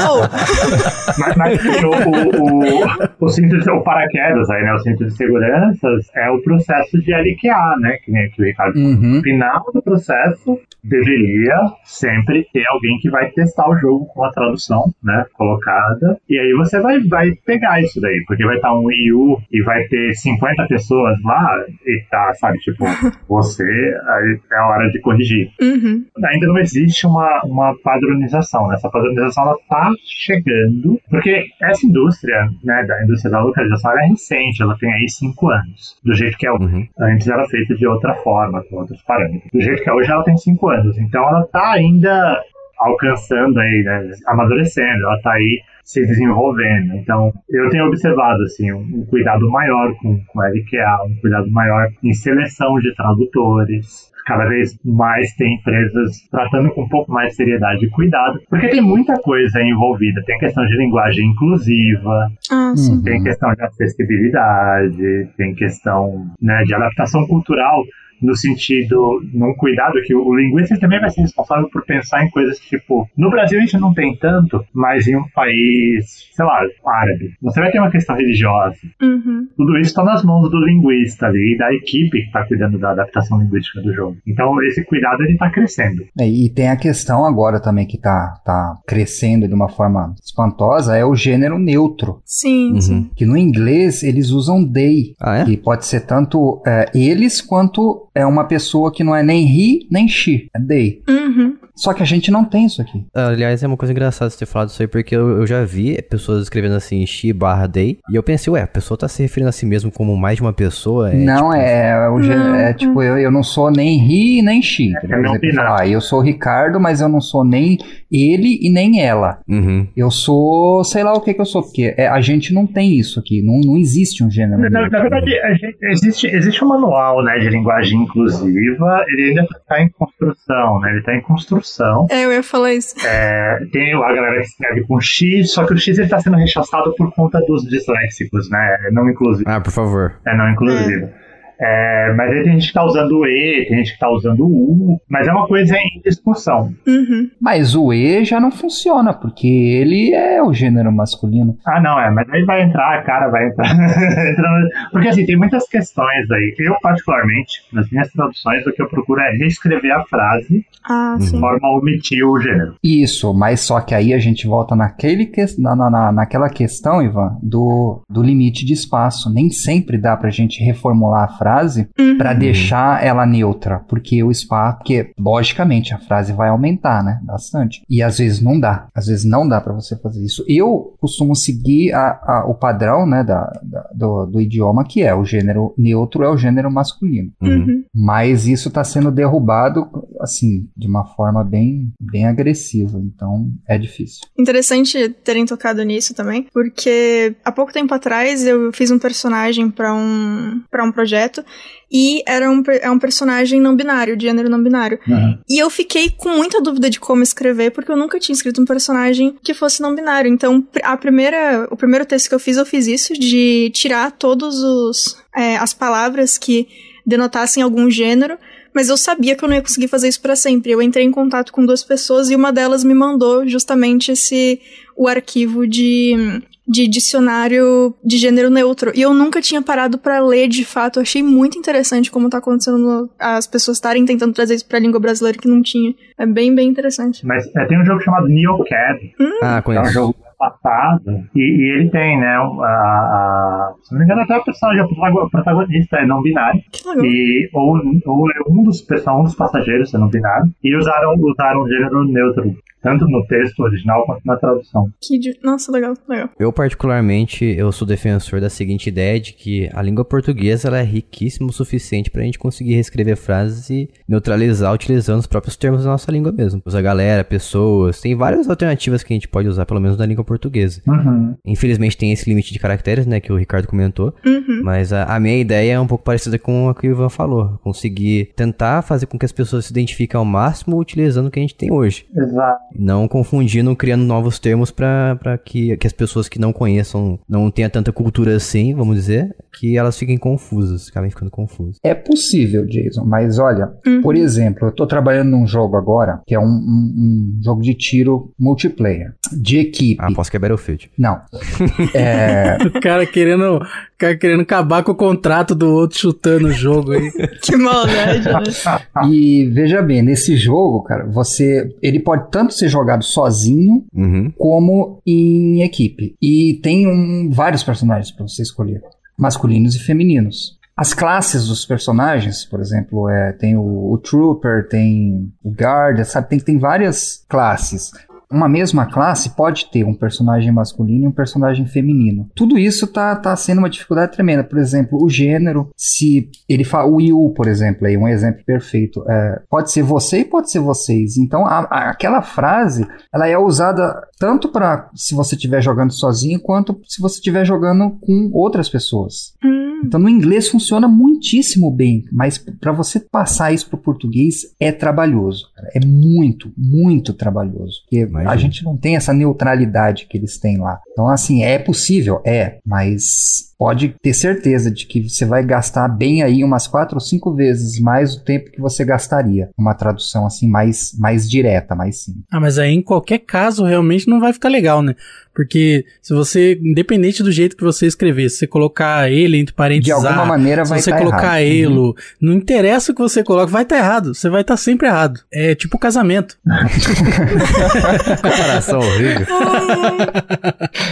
Oh, Mas, mas o, o, o, o simples de, o paraquedas aí, né? O centro de seguranças é o processo de LQA, né? Que nem que o Ricardo. Uhum. No final do processo, deveria sempre ter alguém que vai testar o jogo com a tradução, né? Colocada. E aí você vai, vai pegar isso daí, porque vai estar um Wii U e vai ter 50 pessoas lá e tá, sabe, tipo, você, aí é a hora de corrigir. Uhum. Ainda não existe uma, uma padronização, né? Essa padronização ela tá chegando, porque essa indústria, né, da indústria da localização, ela é recente, ela tem aí cinco anos, do jeito que é hoje. Uhum. Antes era feita de outra forma, com outros parâmetros. Do jeito que hoje, ela tem cinco anos, então ela tá ainda alcançando aí, né, amadurecendo, ela tá aí se desenvolvendo. Então, eu tenho observado assim um, um cuidado maior com, com LQA, um cuidado maior em seleção de tradutores. Cada vez mais tem empresas tratando com um pouco mais de seriedade e cuidado, porque tem muita coisa envolvida. Tem questão de linguagem inclusiva, Ah, tem questão de acessibilidade, tem questão né, de adaptação cultural no sentido, num cuidado que o linguista também vai ser responsável por pensar em coisas que, tipo, no Brasil a gente não tem tanto, mas em um país, sei lá, árabe, você vai ter uma questão religiosa. Uhum. Tudo isso está nas mãos do linguista ali, da equipe que está cuidando da adaptação linguística do jogo. Então esse cuidado ele está crescendo. É, E tem a questão agora também que tá, tá crescendo de uma forma espantosa, é o gênero neutro. Sim, Uhum. sim. Que no inglês eles usam they, Ah, é? que pode ser tanto é, eles quanto é uma pessoa que não é nem he nem she, é they. Uhum. Só que a gente não tem isso aqui. Aliás, é uma coisa engraçada você ter falado isso aí, porque eu, eu já vi pessoas escrevendo assim, she barra day, e eu pensei, ué, a pessoa tá se referindo a si mesmo como mais de uma pessoa? É, não, tipo, é, o gê- Não, é tipo, eu, eu não sou nem he nem she. Exemplo, binário. falar, ah, eu sou o Ricardo, mas eu não sou nem ele e nem ela. Uhum. Eu sou, sei lá o que que eu sou, porque é, a gente não tem isso aqui, não, não existe um gênero. Na, na verdade, a gente- existe, existe um manual né, de linguagem inclusiva, ele ainda está em construção, né? Ele está em construção. É, eu ia falar isso. É, tem a galera que escreve com X, só que o X está sendo rechaçado por conta dos disléxicos, né? É não inclusivo. Ah, por favor. É não inclusivo. É, mas aí tem gente que tá usando o E, tem gente que tá usando o U, mas é uma coisa em discussão. Uhum. Mas o E já não funciona, porque ele é o gênero masculino. Ah, não, é, mas aí vai entrar, a cara vai entrar. Entra- Porque assim, tem muitas questões aí. Eu, particularmente, nas minhas traduções, o que eu procuro é reescrever a frase Ah, de forma a omitir o gênero. Isso, mas só que aí a gente volta naquele que, na, na- na- naquela questão, Ivan, do, do limite de espaço. Nem sempre dá pra gente reformular a frase Uhum. pra deixar ela neutra, porque o espaço, porque logicamente a frase vai aumentar, né, bastante. E às vezes não dá, às vezes não dá pra você fazer isso. Eu costumo seguir a- a- o padrão, né, da, da- do, do idioma que é o gênero neutro é o gênero masculino. Uhum. Uhum. Mas isso está sendo derrubado, assim, de uma forma bem, bem agressiva. Então, é difícil. Interessante terem tocado nisso também, porque há pouco tempo atrás eu fiz um personagem pra um para um projeto e era um, é um personagem não binário, de gênero não binário. E eu fiquei com muita dúvida de como escrever, porque eu nunca tinha escrito um personagem que fosse não binário. Então, a primeira, o primeiro texto que eu fiz, eu fiz isso de tirar todos os é, as palavras que denotassem algum gênero. Mas eu sabia que eu não ia conseguir fazer isso pra sempre. Eu entrei em contato com duas pessoas e uma delas me mandou justamente esse o arquivo de de dicionário de gênero neutro. E eu nunca tinha parado pra ler de fato. Eu achei muito interessante como tá acontecendo no- as pessoas estarem tentando trazer isso pra língua brasileira que não tinha. É bem, bem interessante. Mas é, tem um jogo chamado Neocad, Ah, que é um conheço. jogo passado, e, e ele tem, né, a, a- se não me engano, até o personagem, o protagonista é não binário. E, ou, ou é um dos, um dos passageiros, se não binário, e usaram, usaram gênero neutro, tanto no texto original quanto na tradução. Que de- Nossa, legal, legal. Eu, particularmente, eu sou defensor da seguinte ideia de que a língua portuguesa ela é riquíssima o suficiente pra gente conseguir reescrever frases e neutralizar utilizando os próprios termos da nossa língua mesmo. Usa galera, pessoas, tem várias alternativas que a gente pode usar, pelo menos na língua portuguesa. Uhum. Infelizmente tem esse limite de caracteres, né, que o Ricardo comentou, Uhum. mas a, a minha ideia é um pouco parecida com a que o Ivan falou, conseguir tentar fazer com que as pessoas se identifiquem ao máximo utilizando o que a gente tem hoje. Exato. Não confundindo, criando novos termos pra, pra que, que as pessoas que não conheçam, não tenham tanta cultura assim, vamos dizer, que elas fiquem confusas, acabem ficando confusas. É possível, Jason, mas olha, Uhum. por exemplo, eu tô trabalhando num jogo agora, que é um, um- um jogo de tiro multiplayer, de equipe. Ah, posso que é Battlefield. Não. É, O cara querendo, o cara querendo acabar com o contrato do outro chutando o jogo aí. Que maldade, né? e veja bem, nesse jogo, cara, você. Ele pode tanto ser jogado sozinho Uhum. como em equipe. E tem um- vários personagens para você escolher, masculinos e femininos. As classes dos personagens, por exemplo, é, tem o, o Trooper, tem o Guard, sabe? Tem, tem várias classes. Uma mesma classe pode ter um personagem masculino e um personagem feminino. Tudo isso tá, tá sendo uma dificuldade tremenda. Por exemplo, o gênero, se ele fala, o Yu, por exemplo, aí um exemplo perfeito, é, pode ser você e pode ser vocês. Então, a- a- aquela frase, ela é usada tanto para se você estiver jogando sozinho, quanto se você estiver jogando com outras pessoas. Hum, Então, no inglês funciona muitíssimo bem, mas para você passar isso para o português é trabalhoso. cara. É muito, muito trabalhoso. Porque Imagino. a gente não tem essa neutralidade que eles têm lá. Então, assim, é possível? É, mas pode ter certeza de que você vai gastar bem aí umas quatro ou cinco vezes mais o tempo que você gastaria. Uma tradução assim mais, mais direta, mais simples. Ah, mas aí em qualquer caso realmente não vai ficar legal, né? Porque se você, independente do jeito que você escrever, se você colocar ele entre parênteses, De alguma maneira se vai você tá colocar errado. elo, não interessa o que você coloca, vai estar errado. Você vai estar sempre errado. É tipo casamento. Comparação horrível.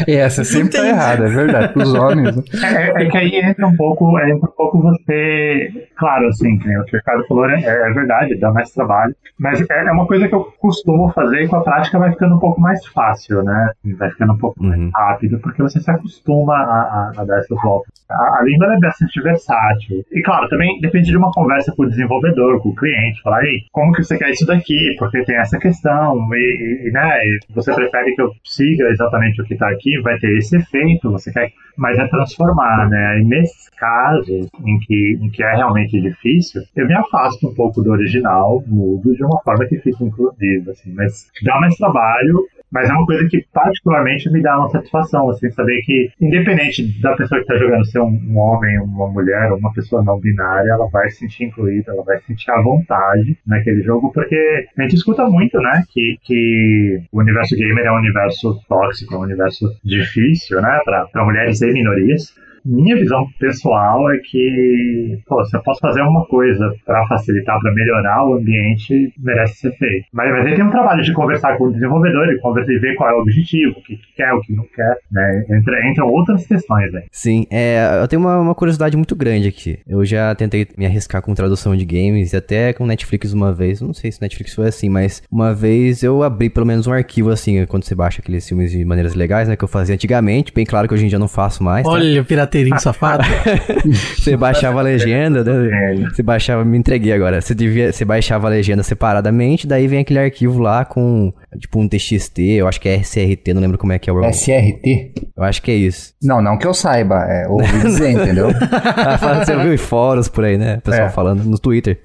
É, essa sempre tá Entendi. errada, é verdade. Para os homens. né? É, é que aí entra um pouco, entra um pouco você. Claro, assim, que o que o Ricardo falou, né? é, é verdade, dá mais trabalho. Mas é, é uma coisa que eu costumo fazer e com a prática vai ficando um pouco mais fácil, né? Vai ficando um pouco mais Uhum. rápido, porque você se acostuma a, a- a dar essas voltas. A, a língua é bastante versátil. E claro, também depende de uma conversa com o desenvolvedor, com o cliente, falar, ei, como que você quer isso daqui? Porque tem essa questão, e, e, né, você prefere que eu siga exatamente o que está aqui, vai ter esse efeito, você quer mas é né? E nesses casos em que, em que é realmente difícil, eu me afasto um pouco do original, mudo de uma forma que fique inclusiva, assim, mas dá mais trabalho, mas é uma coisa que particularmente me dá uma satisfação, assim, saber que, independente da pessoa que está jogando ser um, um homem, uma mulher, uma pessoa não binária, ela vai se sentir incluída, ela vai se sentir à vontade naquele jogo, porque a gente escuta muito, né, que, que o universo gamer é um universo tóxico, é um universo difícil, né, para mulheres e minorias. Minha visão pessoal é que, pô, se eu posso fazer uma coisa para facilitar, para melhorar o ambiente, merece ser feito. Mas, mas aí tem um trabalho de conversar com o desenvolvedor e conversar e ver qual é o objetivo, o que que quer, o que não quer, né? Entra, entram outras questões aí. Sim, é, eu tenho uma, uma curiosidade muito grande aqui. Eu já tentei me arriscar com tradução de games e até com Netflix uma vez. Não sei se Netflix foi assim, mas uma vez eu abri pelo menos um arquivo assim, quando você baixa aqueles filmes de maneiras legais, né? Que eu fazia antigamente. Bem claro que hoje em dia eu não faço mais. tá? Olha o pirateirinho safado. Você baixava a legenda, né? Você baixava, me entreguei agora. Você devia, você baixava a legenda separadamente, daí vem aquele arquivo lá com tipo um TXT, eu acho que é SRT, não lembro como é que é o. SRT? Eu acho que é isso. Não, não que eu saiba, é ouvi dizer, entendeu? Ah, Você viu em fóruns por aí, né? O pessoal É. falando no Twitter.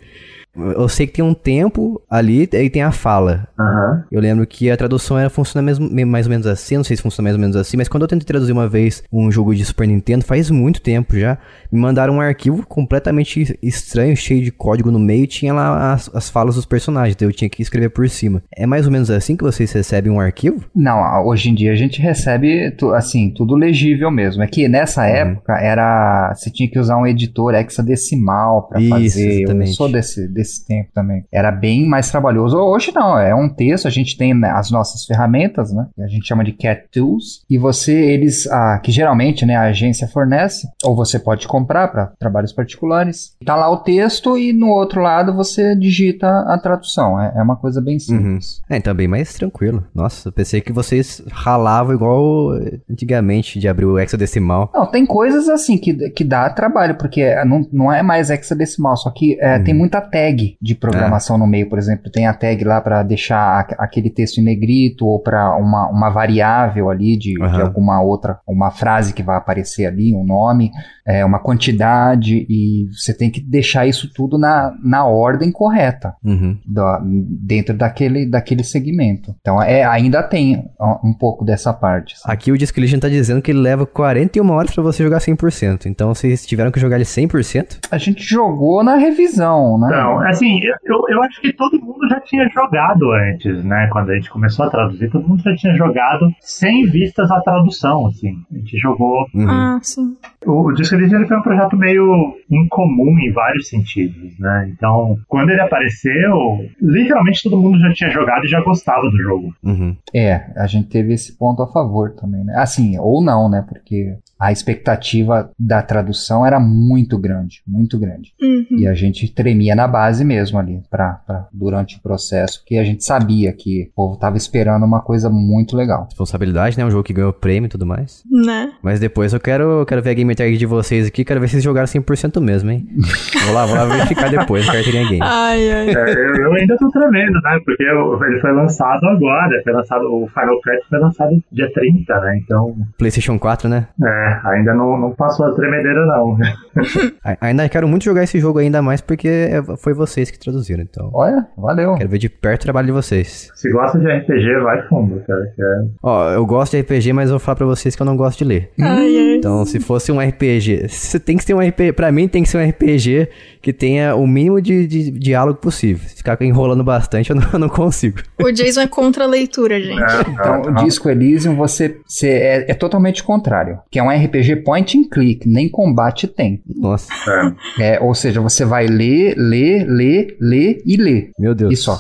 Eu sei que tem um tempo ali, aí tem a fala. Aham. Eu lembro que a tradução era, funciona mesmo, me- mais ou menos assim, não sei se funciona mais ou menos assim, mas quando eu tentei traduzir uma vez um jogo de Super Nintendo, faz muito tempo já, me mandaram um arquivo completamente estranho, cheio de código no meio, e tinha lá as, as falas dos personagens, então eu tinha que escrever por cima. É mais ou menos assim que vocês recebem um arquivo? Não, hoje em dia a gente recebe, assim, tudo legível mesmo. É que nessa época era. Você tinha que usar um editor hexadecimal pra Isso, fazer. Eu exatamente. sou desse, desse tempo também. Era bem mais trabalhoso. Hoje não, é um texto, a gente tem né, as nossas ferramentas, né? A gente chama de Cat Tools. E você, eles, ah, que geralmente né, a agência fornece, ou você pode comprar para trabalhos particulares. Tá lá o texto e no outro lado você digita a tradução. É, é uma coisa bem simples. É, então bem mais tranquilo. Nossa, eu pensei que vocês ralavam igual eh, antigamente de abrir o hexadecimal. Não, tem coisas assim que, que dá trabalho, porque é- não, não é mais hexadecimal, só que é, tem muita tag tag de programação no meio, por exemplo, tem a tag lá para deixar a- aquele texto em negrito ou para uma, uma variável ali de, de Aham. alguma outra, uma frase que vai aparecer ali, um nome, é, uma quantidade e você tem que deixar isso tudo na, na ordem correta Uhum. da- dentro daquele, daquele segmento. Então é, ainda tem um pouco dessa parte. assim. Aqui o Disco Elysium tá dizendo que ele leva 41 horas pra você jogar 100%. Então vocês tiveram que jogar ele 100%? A gente jogou na revisão, né? Então, assim, eu, eu, acho que todo mundo já tinha jogado antes, né? Quando a gente começou a traduzir, todo mundo já tinha jogado sem vistas à tradução, assim. A gente jogou. Uhum. Ah, sim. O, o Disco Elysium foi um projeto meio incomum em vários sentidos, né? Então, quando ele apareceu, literalmente todo mundo já tinha jogado e já gostava do jogo. Uhum. É, a gente teve esse ponto a favor também, né? Assim, ou não, né? Porque a expectativa da tradução era muito grande, muito grande. Uhum. E a gente tremia na base mesmo ali, pra, pra- durante o processo, porque a gente sabia que o povo tava esperando uma coisa muito legal. Responsabilidade, né? Um jogo que ganhou prêmio e tudo mais. Né? Mas depois eu quero, eu quero ver a game tag de vocês aqui, quero ver se vocês jogaram 100% mesmo, hein? vou lá, vou lá verificar depois, carteirinha game. Ai, ai. É, eu, eu ainda tô tremendo, né? Porque eu- ele foi lançado agora. Foi lançado, o Final Cut foi lançado dia 30, né? Então, PlayStation 4, né? é, ainda não, não passou a tremedeira, não. Ainda quero muito jogar esse jogo ainda mais porque é- foi vocês que traduziram, então. Olha, valeu. Quero ver de perto o trabalho de vocês. Se gosta de RPG, vai fundo, cara. é- Ó, eu gosto de RPG, mas eu vou falar pra vocês que eu não gosto de ler. Ai, ai. Então, se fosse um RPG, você tem que ser um RPG, pra mim tem que ser um RPG que tenha o mínimo de, de diálogo possível. Se ficar enrolando bastante, eu não, eu não consigo. O Jason é contra a leitura, gente. Então, o Disco Elysium você, você é, é totalmente contrário, que é um RPG point and click, nem combate tem. Nossa, é, É, ou seja, você vai ler, ler, ler, ler e ler. meu Deus. E só.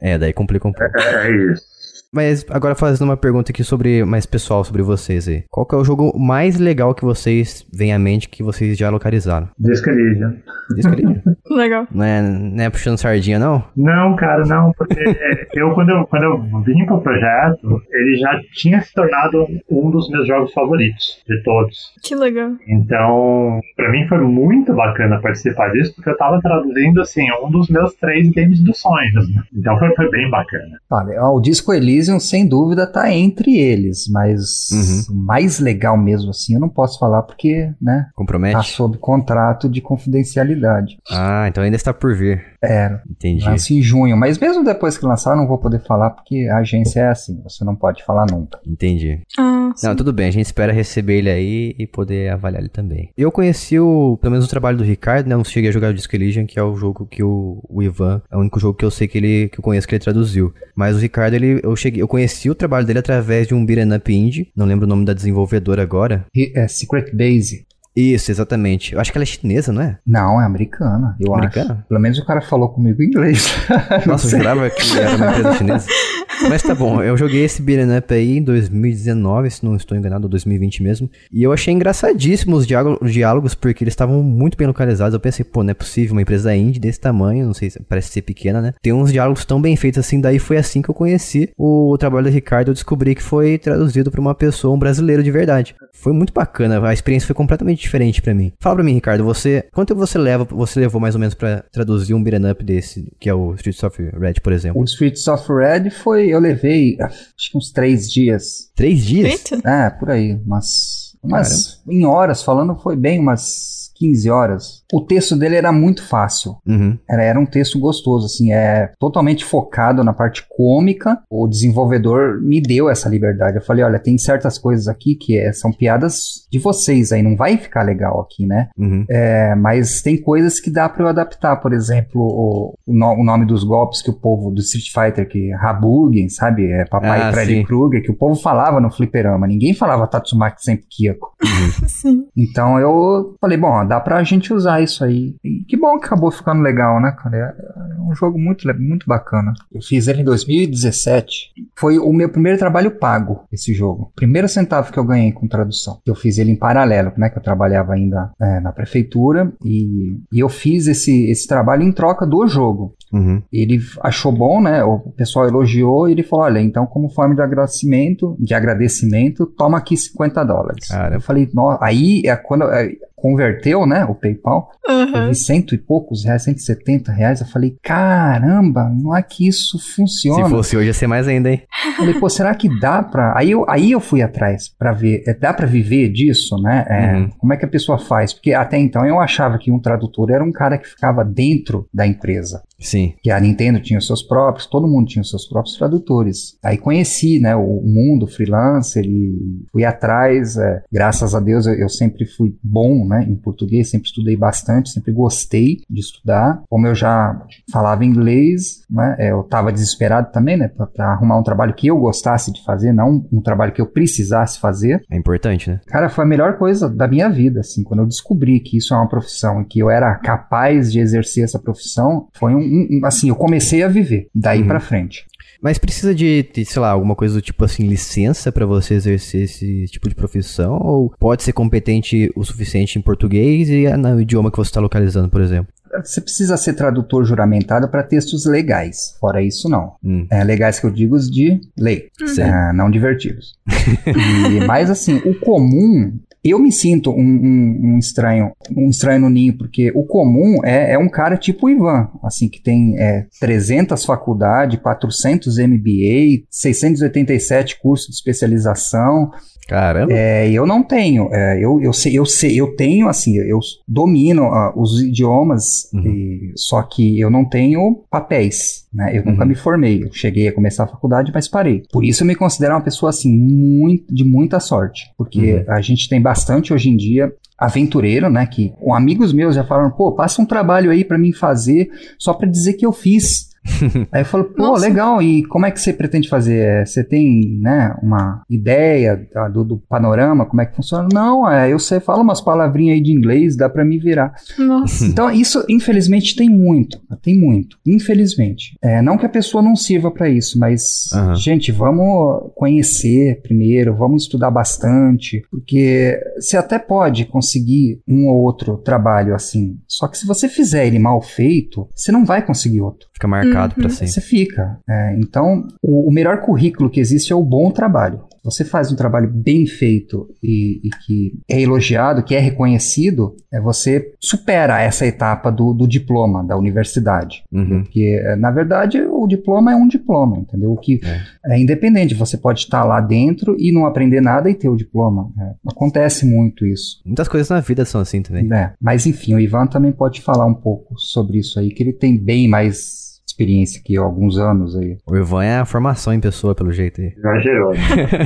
é, É, daí complica um pouco. é, é isso. Mas agora fazendo uma pergunta aqui sobre mais pessoal sobre vocês aí. Qual que é o jogo mais legal que vocês veem à mente que vocês já localizaram? Que ele- Legal. não, é, não é puxando sardinha, não? Não, cara, não, porque eu quando, eu, quando eu vim pro projeto, ele já tinha se tornado um dos meus jogos favoritos de todos. Que legal. Então, pra mim foi muito bacana participar disso, porque eu tava traduzindo, assim, um dos meus três games dos sonhos. né? Então foi, foi bem bacana. Olha, ó, o Disco Elysium, sem dúvida, tá entre eles, mas Uhum. o mais legal mesmo assim, eu não posso falar porque, né, Compromete? tá sob contrato de confidencialidade. Ah, então ainda está por vir. É, Entendi. lança em junho, mas mesmo depois que lançar, eu não vou poder falar porque a agência é assim, você não pode falar nunca. Entendi. Ah, sim. Não, tudo bem, a gente espera receber ele aí e poder avaliar ele também. Eu conheci o, pelo menos o trabalho do Ricardo, né? Eu não cheguei a jogar o Disco Elysium, que é o jogo que o, o Ivan, é o único jogo que eu sei que ele, que eu conheço que ele traduziu. Mas o Ricardo, ele, eu cheguei, eu conheci o trabalho dele através de um beat'em up indie, não lembro o nome da desenvolvedora agora. E- É Secret Base. Isso, exatamente. Eu acho que ela é chinesa, não é? Não, é americana, eu Americana? acho. Pelo menos o cara falou comigo em inglês. Nossa, eu jurava que era uma empresa chinesa. Mas tá bom, eu joguei esse beat'em up aí em 2019, se não estou enganado, ou 2020 mesmo. E eu achei engraçadíssimo os diálogo- os diálogos, porque eles estavam muito bem localizados. Eu pensei, pô, não é possível, uma empresa indie desse tamanho, não sei, se- parece ser pequena, né? Tem uns diálogos tão bem feitos assim, daí foi assim que eu conheci o, trabalho do Ricardo, eu descobri que foi traduzido por uma pessoa, um brasileiro de verdade. Foi muito bacana, a experiência foi completamente diferente pra mim. Fala pra mim, Ricardo, você, quanto tempo você leva, você levou mais ou menos pra traduzir um beat'em up desse, que é o Streets of Red, por exemplo? O Streets of Red foi, eu levei, acho que uns três dias. Três dias? Eita. É, por aí, umas, umas em horas, falando foi bem umas 15 horas. O texto dele era muito fácil. Uhum. Era, era um texto gostoso, assim, é totalmente focado na parte cômica. O desenvolvedor me deu essa liberdade. Eu falei, olha, tem certas coisas aqui que é- são piadas de vocês aí, não vai ficar legal aqui, né? Uhum. É, mas tem coisas que dá pra eu adaptar, por exemplo, o, o no- o nome dos golpes que o povo do Street Fighter, que Habugen, sabe? É Papai Ah, Freddy. Krueger, que o povo falava no fliperama. Ninguém falava Tatsumaki Senpu Kyoko. Sim. Então eu falei, bom, dá pra gente usar isso aí. E que bom que acabou ficando legal, né, cara? É, é um jogo muito, muito bacana. Eu fiz ele em 2017. Foi o meu primeiro trabalho pago, esse jogo. Primeiro centavo que eu ganhei com tradução. Eu fiz ele em paralelo, né? Que eu trabalhava ainda é, na prefeitura. E, e eu fiz esse, esse trabalho em troca do jogo. Uhum. Ele achou bom, né? O pessoal elogiou e ele falou: olha, então, como forma de agradecimento, de agradecimento, toma aqui 50 dólares. Cara. Eu falei, nossa, aí é quando. é, converteu, né, o PayPal, Aham. eu vi cento e poucos reais, 170 reais. Eu falei, caramba, não é que isso funciona. Se fosse hoje ia ser mais ainda, hein? Falei, pô, será que dá pra. Aí eu, aí eu fui atrás pra ver, é, dá pra viver disso, né? É, Uhum. Como é que a pessoa faz? Porque até então eu achava que um tradutor era um cara que ficava dentro da empresa. Sim. Que a Nintendo tinha os seus próprios, todo mundo tinha os seus próprios tradutores. Aí conheci, né, o mundo freelancer e fui atrás. é, graças a Deus eu, eu sempre fui bom, né, em português, sempre estudei bastante, sempre gostei de estudar. Como eu já falava inglês, né, é, eu estava desesperado também, né, para arrumar um trabalho que eu gostasse de fazer, não um trabalho que eu precisasse fazer. É importante, né? Cara, foi a melhor coisa da minha vida, assim, quando eu descobri que isso é uma profissão e que eu era capaz de exercer essa profissão, foi um, um- assim, eu comecei a viver daí Uhum. pra frente. Mas precisa de, de, sei lá, alguma coisa do tipo assim, licença pra você exercer esse tipo de profissão? Ou pode ser competente o suficiente em português e é no idioma que você está localizando, por exemplo? Você precisa ser tradutor juramentado para textos legais, fora isso não. Hum, É, legais que eu digo os de lei, é, não divertidos. E, mas assim, o comum, eu me sinto um, um- um estranho, um estranho no ninho, porque o comum é, é um cara tipo o Ivan, assim, que tem é, 300 faculdades, 400 MBA, 687 cursos de especialização, Caramba. é, eu não tenho. é, eu, eu sei, eu sei, eu tenho assim, eu domino ah, os idiomas, Uhum. e- só que eu não tenho papéis, né? Eu nunca Uhum. me formei. Eu cheguei a começar a faculdade, mas parei. Por isso eu me considero uma pessoa assim muito de muita sorte, porque Uhum. a gente tem bastante hoje em dia aventureiro, né? Que com amigos meus já falaram, pô, passa um trabalho aí pra mim fazer, só pra dizer que eu fiz. Aí eu falo, pô, Nossa. legal, e como é que você pretende fazer? É, Você tem, né, uma ideia do, do panorama, como é que funciona? Não, é, eu sei, falo umas palavrinhas aí de inglês, dá pra me virar. Nossa. Então, isso, infelizmente, tem muito, tem muito, infelizmente. É, não que a pessoa não sirva pra isso, mas, Aham. gente, vamos conhecer primeiro, vamos estudar bastante, porque você até pode conseguir um ou outro trabalho assim, só que se você fizer ele mal feito, você não vai conseguir outro. Fica marcado Uhum. sempre. Você fica. É, então, o, o melhor currículo que existe é o bom trabalho. Você faz um trabalho bem feito e, e que é elogiado, que é reconhecido, é você supera essa etapa do, do diploma da universidade. Uhum. Porque, é, na verdade, o diploma é um diploma, entendeu? O que é, independente, você pode estar lá dentro e não aprender nada e ter o diploma. É, acontece muito isso. Muitas coisas na vida são assim também. É, mas enfim, o Ivan também pode falar um pouco sobre isso aí, que ele tem bem mais experiência que eu, há alguns anos aí. O Ivan é a formação em pessoa, pelo jeito aí. Exagerou.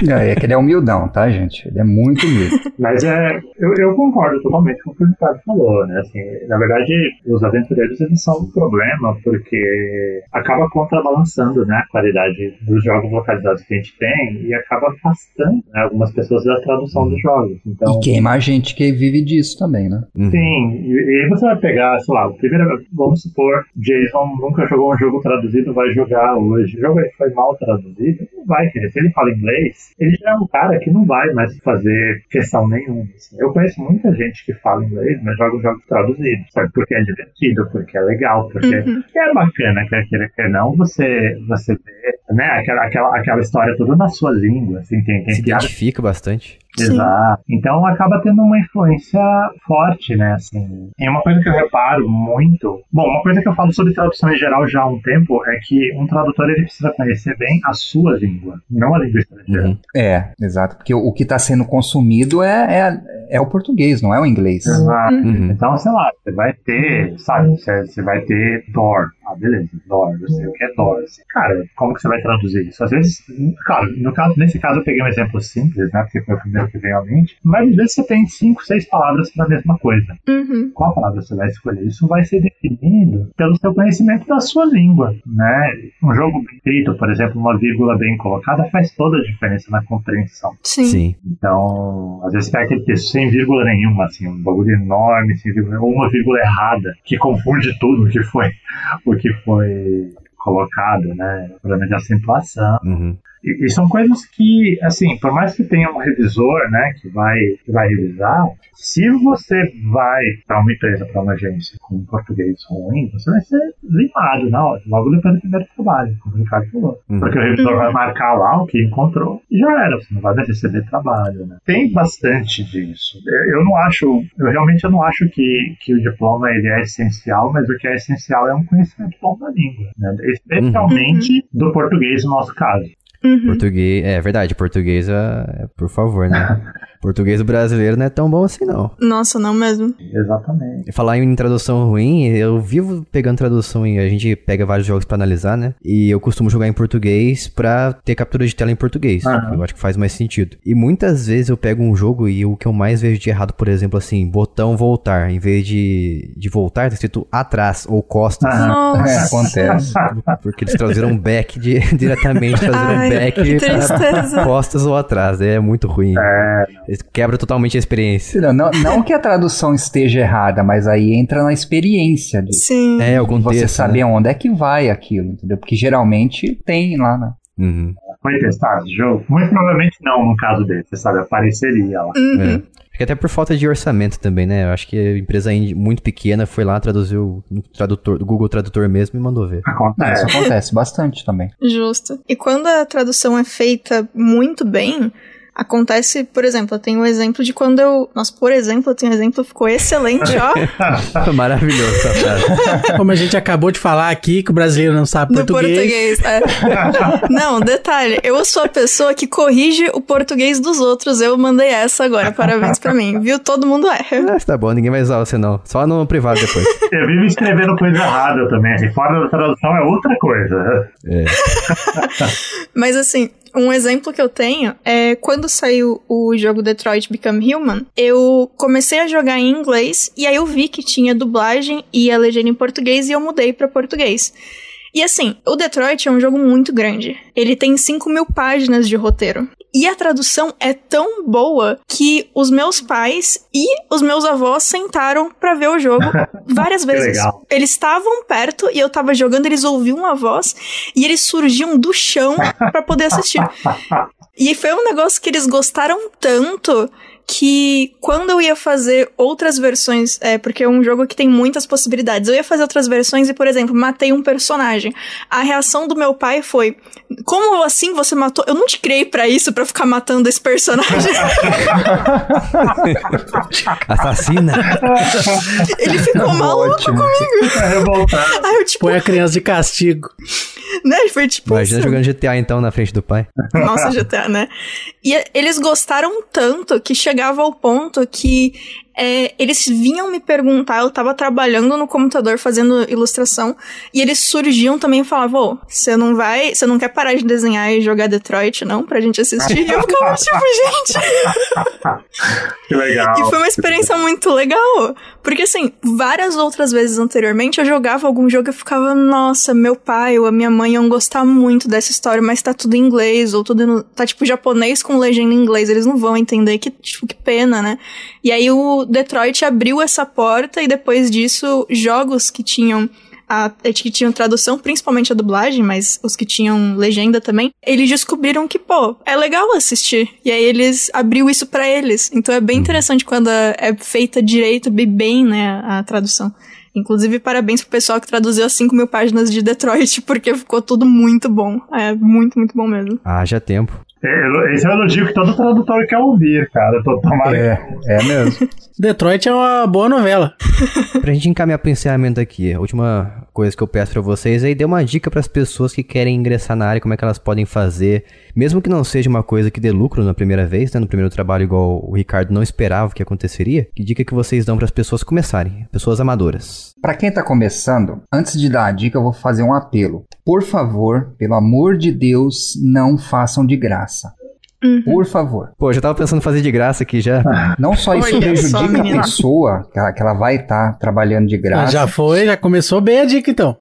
É, é que ele é humildão, tá, gente? Ele é muito humilde. Mas é, eu, eu concordo totalmente com o que o Ricardo falou, né? Assim, na verdade, os aventureiros eles são um problema porque acaba contrabalançando né, a qualidade dos jogos localizados que a gente tem e acaba afastando né, algumas pessoas da tradução dos jogos. Então, E queima a gente que vive disso também, né? Uhum. Sim, e, e aí você vai pegar, sei lá, o primeiro, vamos supor, Jason nunca jogou um jogo traduzido, vai jogar hoje. O jogo aí foi mal traduzido, não vai querer. Se ele fala inglês, ele já é um cara que não vai mais fazer questão nenhuma. assim. Eu conheço muita gente que fala inglês, mas joga os jogos traduzidos, sabe? Porque é divertido, porque é legal, porque Uhum. é bacana, quer queira, quer não, você, você vê, né, aquela, aquela, aquela história toda na sua língua, assim, tem, tem Se piada identifica bastante. Sim. Exato. Então acaba tendo uma influência forte, né? Assim. E uma coisa que eu reparo muito. Bom, uma coisa que eu falo sobre tradução em geral já há um tempo é que um tradutor ele precisa conhecer bem a sua língua, não a língua estrangeira. Uhum. É, exato. Porque o, o que está sendo consumido é, é, é o português, não é o inglês. Exato. Uhum. Então, sei lá, você vai ter, sabe, você, você vai ter door. Ah, beleza, door, eu sei o que é door. Assim, cara, como que você vai traduzir isso? Às vezes, claro, no caso, nesse caso eu peguei um exemplo simples, né, porque foi o primeiro que veio à mente, mas às vezes você tem cinco, seis palavras para a mesma coisa. Uhum. Qual palavra você vai escolher? Isso vai ser definido pelo seu conhecimento da sua língua, né? Um jogo bem escrito, por exemplo, uma vírgula bem colocada faz toda a diferença na compreensão. Sim. Sim. Então, às vezes pega aquele texto sem vírgula nenhuma, assim, um bagulho enorme, sem vírgula, ou uma vírgula errada, que confunde tudo o que foi, o que foi colocado, né? Problema de acentuação. Uhum. E, e são coisas que, assim, por mais que tenha um revisor, né, que vai, que vai revisar, se você vai para uma empresa, para uma agência com português ruim, você vai ser limado na hora, logo depois do primeiro trabalho, como o Ricardo falou. Uhum. Porque o revisor vai marcar lá o que encontrou e já era, você não vai receber trabalho, né? Tem bastante disso. Eu, eu não acho, eu realmente eu não acho que, que o diploma ele é essencial, mas o que é essencial é um conhecimento bom da língua, né? especialmente do português no nosso caso. Uhum. Português, é verdade, português, é, por favor, né? português brasileiro não é tão bom assim, não. Nossa, não mesmo. Exatamente. Falar em tradução ruim, eu vivo pegando tradução e a gente pega vários jogos pra analisar, né? E eu costumo jogar em português pra ter captura de tela em português. Aham. Eu acho que faz mais sentido. E muitas vezes eu pego um jogo e o que eu mais vejo de errado, por exemplo, assim, botão voltar, em vez de, de voltar, tá escrito atrás ou costas. É, Nossa. acontece. Porque eles traduziram back de- diretamente, traduziram Ai, back costas ou atrás. É muito ruim. É, Quebra totalmente a experiência. Não, não, não que a tradução esteja errada, mas aí entra na experiência de Sim. É, o contexto. você saber né? onde é que vai aquilo, entendeu? Porque geralmente tem lá, né? Uhum. foi testado o jogo? Muito provavelmente não, no caso dele, você sabe, apareceria lá. Uhum. É. Acho que até por falta de orçamento também, né? Eu acho que a empresa muito pequena foi lá, traduziu no tradutor, do Google Tradutor mesmo e mandou ver. Isso Acontece. acontece bastante também. Justo. E quando a tradução é feita muito bem, acontece, por exemplo, eu tenho um exemplo de quando eu. Nossa, por exemplo, eu tenho um exemplo, ficou excelente, ó. Maravilhoso essa frase. Como a gente acabou de falar aqui, que o brasileiro não sabe No português. português. é. Não, detalhe, eu sou a pessoa que corrige o português dos outros. Eu mandei essa agora, parabéns pra mim. Viu? Todo mundo erra. Ah, tá bom, ninguém vai usar você não. Só no privado depois. Eu vivo escrevendo coisa errada também, fora da tradução é outra coisa. É. Mas assim, um exemplo que eu tenho é quando saiu o jogo Detroit Become Human, eu comecei a jogar em inglês e aí eu vi que tinha dublagem e a legenda em português e eu mudei pra português. E assim, o Detroit é um jogo muito grande. Ele tem 5 mil páginas de roteiro. E a tradução é tão boa que os meus pais e os meus avós sentaram pra ver o jogo várias vezes. legal. Eles estavam perto e eu tava jogando, eles ouviam a voz e eles surgiam do chão pra poder assistir. E foi um negócio que eles gostaram tanto que quando eu ia fazer outras versões, é porque é um jogo que tem muitas possibilidades, eu ia fazer outras versões e, por exemplo, matei um personagem. A reação do meu pai foi: Como assim você matou? Eu não te criei pra isso, pra ficar matando esse personagem. Assassina? Ele ficou maluco. Ótimo. É revoltado. Aí eu, tipo, Põe a criança de castigo. né? Foi tipo. Imagina isso. jogando GTA então na frente do pai. Nossa, GTA, né? E eles gostaram tanto que chegava ao ponto que é, eles vinham me perguntar, eu tava trabalhando no computador fazendo ilustração, e eles surgiam também e falavam, ô, você não vai, você não quer parar de desenhar e jogar Detroit, não? Pra gente assistir? E eu ficava tipo, gente... Que legal. E foi uma experiência muito legal. Porque, assim, várias outras vezes anteriormente eu jogava algum jogo e ficava, nossa, meu pai ou a minha mãe iam gostar muito dessa história, mas tá tudo em inglês, ou tudo. no- tá tipo japonês com legenda em inglês, eles não vão entender, que, tipo, que pena, né? E aí o Detroit abriu essa porta e depois disso, jogos que tinham. A, que tinham tradução, principalmente a dublagem, mas os que tinham legenda também, eles descobriram que, pô, é legal assistir. E aí eles abriu isso pra eles. Então é bem interessante quando é feita direito, bem, bem, né, a tradução. Inclusive, parabéns pro pessoal que traduziu as 5 mil páginas de Detroit, porque ficou tudo muito bom. É muito, muito bom mesmo. Haja tempo. É, Esse é o elogio que todo tradutor quer ouvir, cara. Tô tomara É, é mesmo. Detroit é uma boa novela. Pra gente encaminhar pro encerramento aqui, a última coisa que eu peço pra vocês aí, dê uma dica pras pessoas que querem ingressar na área, como é que elas podem fazer, mesmo que não seja uma coisa que dê lucro na primeira vez, né, no primeiro trabalho igual o Ricardo não esperava que aconteceria, que dica que vocês dão pras pessoas começarem, pessoas amadoras? Pra quem tá começando, antes de dar a dica, eu vou fazer um apelo. Por favor, pelo amor de Deus, não façam de graça. Por favor. Pô, eu já tava pensando em fazer de graça aqui já. Não só isso Olha prejudica só, a pessoa, que ela, que ela vai estar trabalhando de graça. Já foi, já começou bem a dica então.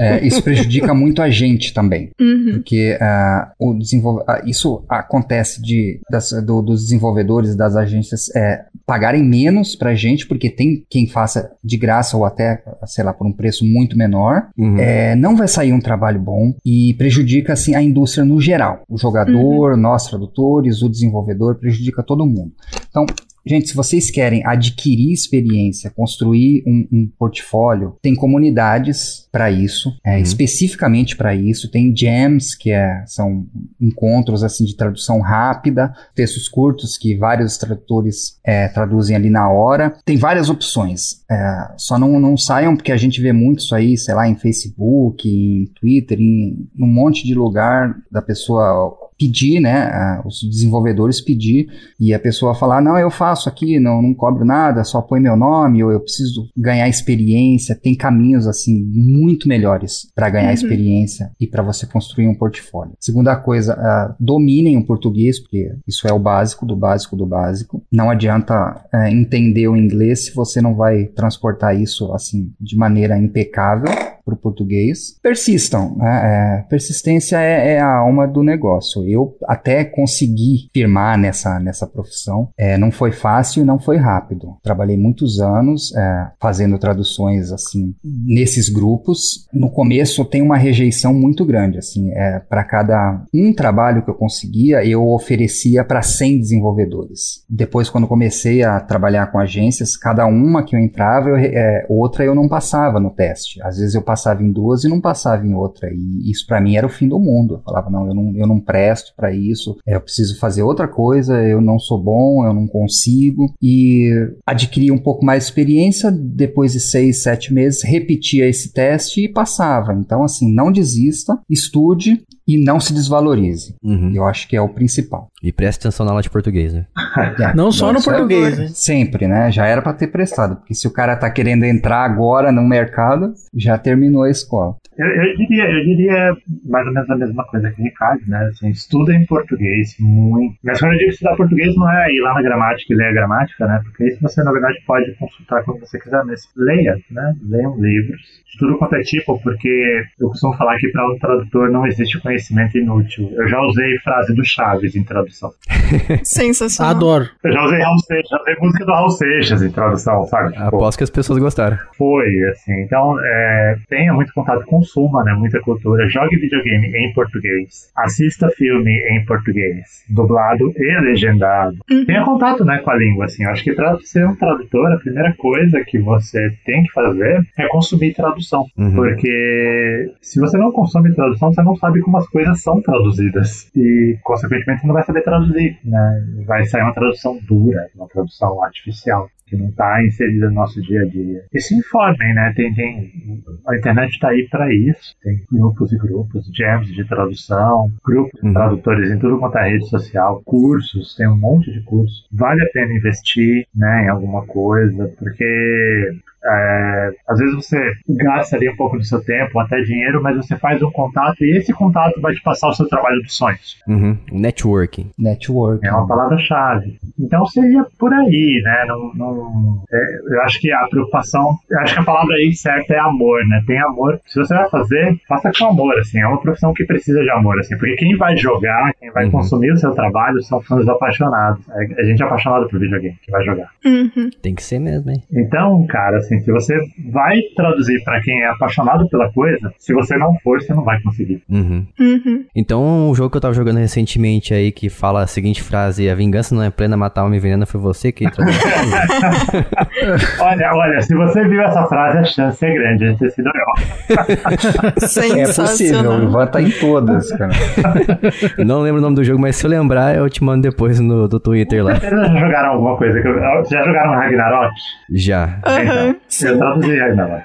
É, isso prejudica muito a gente também. Uhum. Porque ah, o desenvolve... ah, isso acontece de, das- do- dos desenvolvedores das agências é, pagarem menos pra gente, porque tem quem faça de graça ou até, sei lá, por um preço muito menor. Uhum. É, não vai sair um trabalho bom e prejudica assim a indústria no geral. O jogador, nós tradutores, o desenvolvedor, prejudica todo mundo. Então, Gente, se vocês querem adquirir experiência, construir um, um portfólio, tem comunidades para isso, é, Uhum. especificamente para isso. Tem jams, que é, são encontros assim de tradução rápida, textos curtos que vários tradutores é, traduzem ali na hora. Tem várias opções. É, só não, não saiam, porque a gente vê muito isso aí, sei lá, em Facebook, em Twitter, em um monte de lugar da pessoa pedir, né, a- os desenvolvedores pedir e a pessoa falar, não, eu faço aqui, não, não cobro nada, só põe meu nome, ou eu preciso ganhar experiência. Tem caminhos, assim, muito melhores para ganhar Uhum. experiência e para você construir um portfólio. Segunda coisa, ah, dominem o português, porque isso é o básico do básico do básico. Não adianta ah, entender o inglês se você não vai transportar isso, assim, de maneira impecável para o português. Persistam, né? É, persistência é, é a alma do negócio. Eu até consegui firmar nessa, nessa profissão. É, não foi fácil e não foi rápido. Trabalhei muitos anos é, fazendo traduções assim nesses grupos. No começo tem uma rejeição muito grande. Assim, é, para cada um trabalho que eu conseguia, eu oferecia para 100 desenvolvedores. Depois, quando comecei a trabalhar com agências, cada uma que eu entrava, eu, é, outra eu não passava no teste. Às vezes eu passava em duas e não passava em outra. E isso para mim era o fim do mundo. Eu falava, não, eu não, eu não presto para isso, é, eu preciso fazer outra coisa, eu não sou bom, eu não consigo. E adquiria um pouco mais de experiência, depois de seis, sete meses, repetia esse teste e passava. Então, assim, não desista, estude e não se desvalorize. Uhum. Eu acho que é o principal. E preste atenção na aula de português, né? É, Não só no português, né? Sempre, né? Já era para ter prestado, porque se o cara tá querendo entrar agora no mercado, já terminou a escola. Eu, eu diria, eu diria mais ou menos a mesma coisa que o Ricardo, né? Assim, estuda em português muito. Mas quando eu digo estudar português, não é ir lá na gramática e ler a gramática, né? Porque isso você, na verdade, pode consultar quando você quiser, mas leia, né? Leiam livros. De tudo quanto é tipo, porque eu costumo falar que para um tradutor não existe conhecimento inútil. Eu já usei frase do Chaves em tradução. Sensacional. Adoro. Eu já usei Raul Seixas, já usei música do Raul Seixas em tradução, sabe? Tipo, Aposto que as pessoas gostaram. foi, assim. Então, é, tenha muito contato, consuma, né? Muita cultura. Jogue videogame em português. Assista filme em português. Dublado e legendado. Tenha contato, né, com a língua, assim. Eu acho que pra ser um tradutor, a primeira coisa que você tem que fazer é consumir tradução. Uhum. Porque se você não consome tradução, você não sabe como as coisas são traduzidas. E, consequentemente, não vai saber traduzir, né? Vai sair uma tradução dura, uma tradução artificial que não está inserida no nosso dia a dia. E se informem, né? Tem, tem, a internet está aí para isso. Tem grupos e grupos, jams de tradução, grupos de Uhum. tradutores em tudo quanto é rede social, cursos, tem um monte de cursos. Vale a pena investir né, em alguma coisa, porque é, às vezes você gasta ali um pouco do seu tempo, até dinheiro, mas você faz um contato e esse contato vai te passar o seu trabalho dos sonhos. Uhum. Networking. Network. É uma palavra-chave. Então seria por aí, né? Não, não- é, eu acho que a preocupação, eu acho que a palavra aí certa é amor, né? Tem amor. Se você vai fazer, faça com amor, assim. É uma profissão que precisa de amor, assim. Porque quem vai jogar, quem vai Uhum. consumir o seu trabalho são fãs apaixonados. É, a gente é apaixonado por videogame, que vai jogar. Uhum. Tem que ser mesmo, hein? Então, cara, assim, se você vai traduzir pra quem é apaixonado pela coisa, se você não for, você não vai conseguir. Uhum. Uhum. Então, o jogo que eu tava jogando recentemente aí, que fala a seguinte frase: A vingança não é plena, matar uma envenena, foi você que traduziu. Olha, olha, se você viu essa frase, a chance é grande de ter sido eu. É possível, o. Ivan tá em todas, cara. não lembro o nome do jogo, mas se eu lembrar, eu te mando depois no do Twitter lá. Vocês já jogaram alguma coisa? Que eu, já jogaram Ragnarok? Já. Aham, Então, eu traduzi Ragnarok.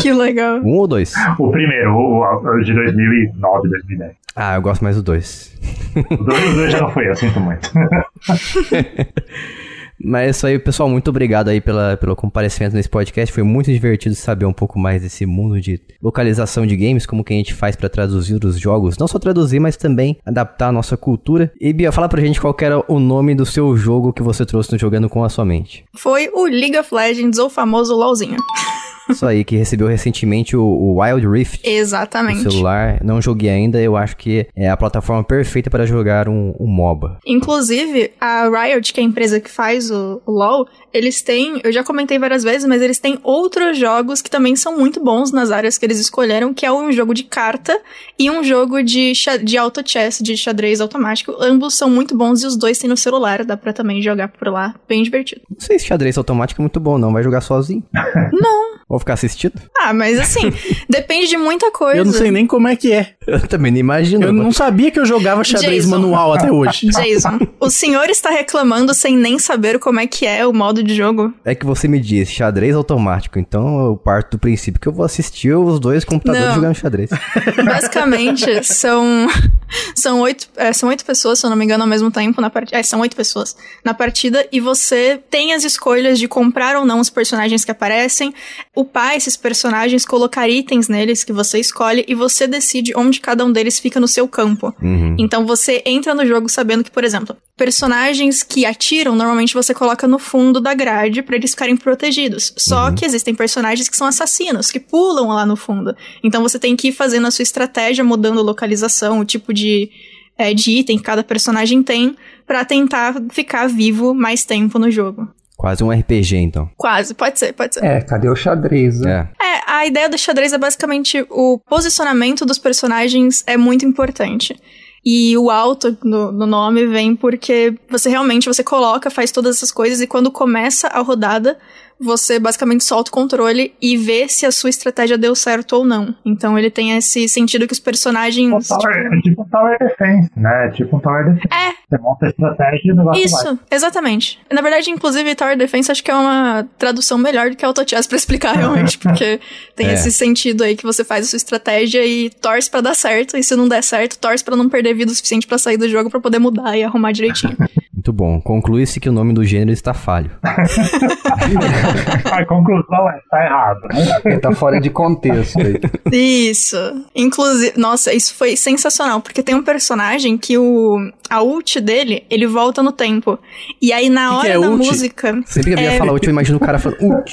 Que legal. Um ou dois? O primeiro, o, o de 2009, 2010. Ah, eu gosto mais do dois. O dois, o dois já não foi, eu sinto muito. Mas é isso aí, pessoal. Muito obrigado aí pela, pelo comparecimento nesse podcast. Foi muito divertido saber um pouco mais desse mundo de localização de games, como que a gente faz pra traduzir os jogos. Não só traduzir, mas também adaptar a nossa cultura. E Bia, fala pra gente qual era o nome do seu jogo que você trouxe no Jogando com a Sua Mente. Foi o League of Legends, ou famoso LOLzinho. Isso aí, que recebeu recentemente o, o Wild Rift no Exatamente. celular. Não joguei ainda, eu acho que é a plataforma perfeita para jogar um, um MOBA. Inclusive, a Riot, que é a empresa que faz o, o LoL, eles têm, eu já comentei várias vezes, mas eles têm outros jogos que também são muito bons nas áreas que eles escolheram, que é um jogo de carta e um jogo de, de auto chess, de xadrez automático. Ambos são muito bons e os dois têm no celular, dá pra também jogar por lá, bem divertido. Não sei se xadrez automático é muito bom, não. Vai jogar sozinho. Não. Vou ficar assistindo? Ah, mas assim, depende de muita coisa. Eu não sei nem como é que é. Eu também não imagino. Eu não sabia que eu jogava xadrez Jason. manual até hoje. Jason, o senhor está reclamando sem nem saber como é que é o modo de jogo? É que você me disse xadrez automático, então eu parto do princípio que eu vou assistir os dois computadores Não. jogando xadrez. Basicamente, são são oito, é, são oito pessoas, se eu não me engano, ao mesmo tempo na partida. É, são oito pessoas na partida e você tem as escolhas de comprar ou não os personagens que aparecem, upar esses personagens, colocar itens neles que você escolhe e você decide onde cada um deles fica no seu campo. Uhum. Então você entra no jogo sabendo que, por exemplo, personagens que atiram, normalmente você coloca no fundo da grade pra eles ficarem protegidos. Só que existem personagens que são assassinos, que pulam lá no fundo. Então você tem que ir fazendo a sua estratégia, mudando a localização, o tipo de, é, de item que cada personagem tem, pra tentar ficar vivo mais tempo no jogo. Quase um RPG, então. Quase, pode ser, pode ser. É, cadê o xadrez? né? É. É, a ideia do xadrez é basicamente o posicionamento dos personagens é muito importante. E o alto no, no nome vem porque você realmente você coloca, faz todas essas coisas e quando começa a rodada, você basicamente solta o controle e vê se a sua estratégia deu certo ou não. Então ele tem esse sentido que os personagens. Um tower, é tipo um Tower Defense, né? É tipo um Tower Defense. É. Você monta a estratégia e o negócio vai. Isso, exatamente. Na verdade, inclusive, Tower Defense acho que é uma tradução melhor do que Auto Chess pra explicar realmente, porque tem É. esse sentido aí que você faz a sua estratégia e torce pra dar certo, e se não der certo, torce pra não perder vida o suficiente pra sair do jogo pra poder mudar e arrumar direitinho. Muito bom. Conclui-se que o nome do gênero está falho. A conclusão é, tá errado. Ele tá fora de contexto aí. Isso. Inclusive, nossa, isso foi sensacional, porque tem um personagem que o a ult dele, ele volta no tempo. E aí na Que que hora é da ult? música, Sempre que eu ia falar último, eu imagino o cara falando, uh,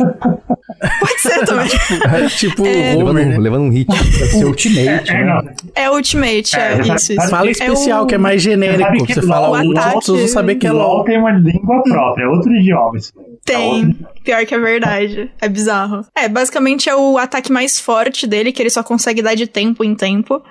pode ser também. tipo É. levando, um, né? levando um hit. Seu ultimate, É, né? não. É Ultimate, é, É, isso, isso. Fala É especial, o- que é mais genérico. Que Você fala ataque- os outros vão saber que é LOL LOL. tem uma língua própria, é outro idioma. Tem. Pior que é verdade. É bizarro. É, basicamente é o ataque mais forte dele, que ele só consegue dar de tempo em tempo.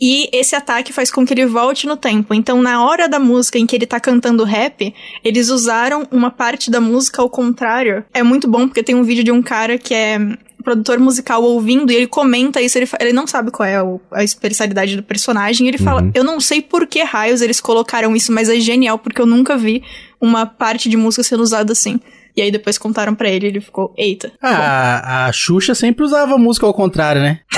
E esse ataque faz com que ele volte no tempo. Então, na hora da música em que ele tá cantando rap, eles usaram uma parte da música ao contrário. É muito bom, porque tem um vídeo de um cara que é produtor musical ouvindo e ele comenta isso, ele, ele não sabe qual é o- a especialidade do personagem, ele fala, Uhum. eu não sei por que raios eles colocaram isso, mas é genial, porque eu nunca vi uma parte de música sendo usada assim. E aí depois contaram pra ele, ele ficou, eita. Ah, a Xuxa sempre usava música ao contrário, né?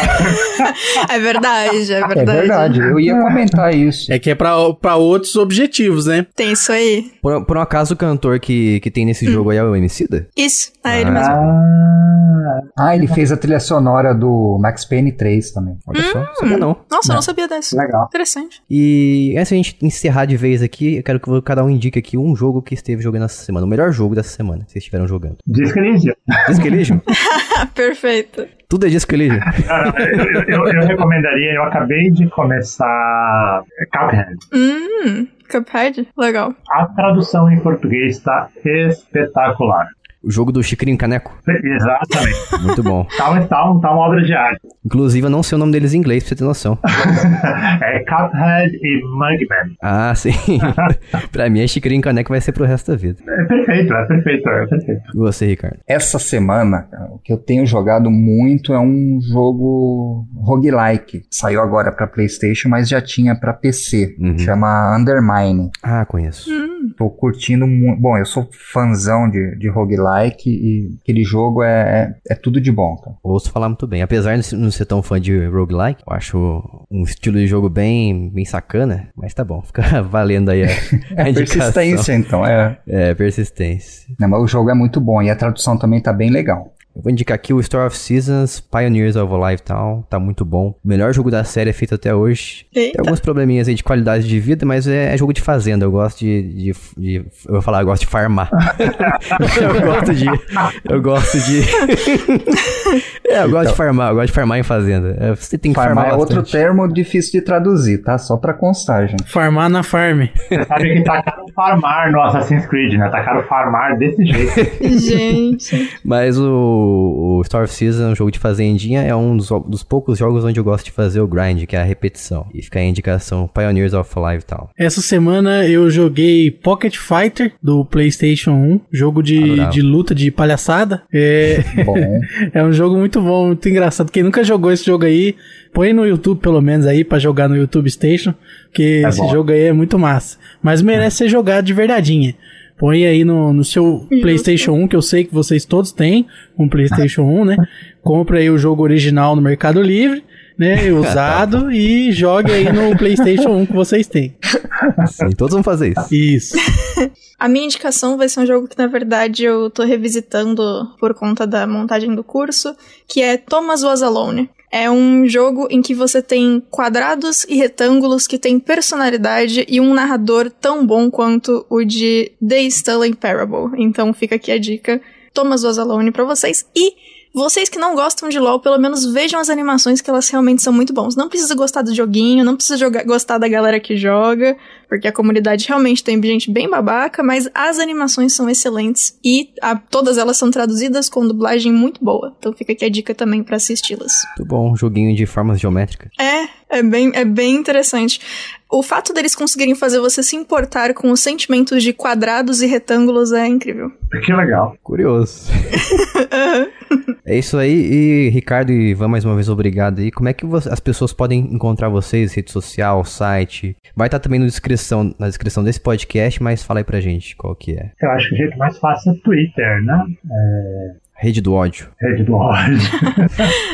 É verdade, é É verdade. verdade, eu ia comentar isso. É que é pra, pra outros objetivos, né? Tem isso aí. Por, por um acaso, o cantor que, que tem nesse jogo aí é o Emicida? Isso, é ele Ah. mesmo. Ah, Ah, ele fez a trilha sonora do Max Payne 3 também. Olha só, não sabia não. Nossa, eu não sabia dessa. legal. Interessante. E antes de a gente encerrar de vez aqui, eu quero que cada um indique aqui um jogo que esteve jogando essa semana. O melhor jogo dessa semana, vocês estiveram jogando. Disco Elysium. Disco Elysium? Ah, perfeito. Tudo é Disco Elysium. Cara, eu, eu- eu recomendaria, eu acabei de começar Cuphead. Hum, Cuphead? Legal. A tradução em português está espetacular. O jogo do Chicrinho Caneco. Exatamente. Muito bom. Tá, uma- tá, um- tá uma obra de arte. Inclusive, eu não sei o nome deles em inglês, pra você ter noção. É Cuphead e Mugman. Ah, sim. pra mim, é Chicrinho Caneco vai ser pro resto da vida. É perfeito, é perfeito, é perfeito. E você, Ricardo? Essa semana, cara, o que eu tenho jogado muito é um jogo roguelike. Saiu agora pra PlayStation, mas já tinha pra PC. Uhum. Chama Undermine. Ah, conheço. Tô curtindo muito. Bom, eu sou fãzão de, de roguelike e aquele jogo é, é, é tudo de bom, cara. Ouço falar muito bem. Apesar de não ser tão fã de roguelike, eu acho um estilo de jogo bem, bem sacana. Mas tá bom, fica valendo aí a, a É persistência, então. É. É, persistência. Não, mas o jogo é muito bom e a tradução também tá bem legal. Eu vou indicar aqui o Store of Seasons, Pioneers of a Lifetime, tá muito bom. O melhor jogo da série é feito até hoje. Tem Eita. alguns probleminhas aí de qualidade de vida, mas é, é jogo de fazenda. Eu gosto de, de, de- Eu vou falar, eu gosto de farmar. eu gosto de. Eu gosto de. é, eu gosto de farmar, eu gosto de farmar em fazenda. É, Você tem que farmar, Farmar é outro termo difícil de traduzir, tá? Só pra constar, gente. Farmar na farm. Você sabe que tá caro farmar no Assassin's Creed, né? Tá caro farmar desse jeito. Gente. Mas o, o Star of Season, um jogo de fazendinha, é um dos, dos poucos jogos onde eu gosto de fazer o grind, que é a repetição. E fica a indicação Pioneers of Life e tal. Essa semana eu joguei Pocket Fighter do PlayStation 1, jogo de, de luta de palhaçada. É, Bom, é um jogo muito bom, muito engraçado. Quem nunca jogou esse jogo aí, põe no YouTube pelo menos aí pra jogar no YouTube Station, porque É esse bom. jogo aí é muito massa. Mas merece ser jogado de verdadeinha. Põe aí no, no seu PlayStation 1, que eu sei que vocês todos têm um PlayStation 1, né? Compre aí o jogo original no Mercado Livre, né? Usado e jogue aí no PlayStation 1 que vocês têm. Sim, todos vão fazer isso. Isso. A minha indicação vai ser um jogo que, na verdade, eu tô revisitando por conta da montagem do curso, que é Thomas Was Alone. É um jogo em que você tem quadrados e retângulos que têm personalidade e um narrador tão bom quanto o de The Stolen Parable. Então fica aqui a dica, Thomas Was Alone pra vocês. E vocês que não gostam de LoL, pelo menos vejam as animações que elas realmente são muito bons. Não precisa gostar do joguinho, não precisa jogar- gostar da galera que joga, porque a comunidade realmente tem gente bem babaca, mas as animações são excelentes e a- todas elas são traduzidas com dublagem muito boa. Então fica aqui a dica também pra assisti-las. Muito bom, um joguinho de formas geométricas. É, é bem, é bem interessante. O fato deles conseguirem fazer você se importar com os sentimentos de quadrados e retângulos é incrível. Que legal. Curioso. é isso aí, e Ricardo e Ivan, mais uma vez, obrigado aí. Como é que as pessoas podem encontrar vocês, rede social, site? Vai estar também no descrição, na descrição desse podcast, mas fala aí pra gente qual que é. Eu acho que o jeito mais fácil é Twitter, né? Rede do ódio. Rede do ódio.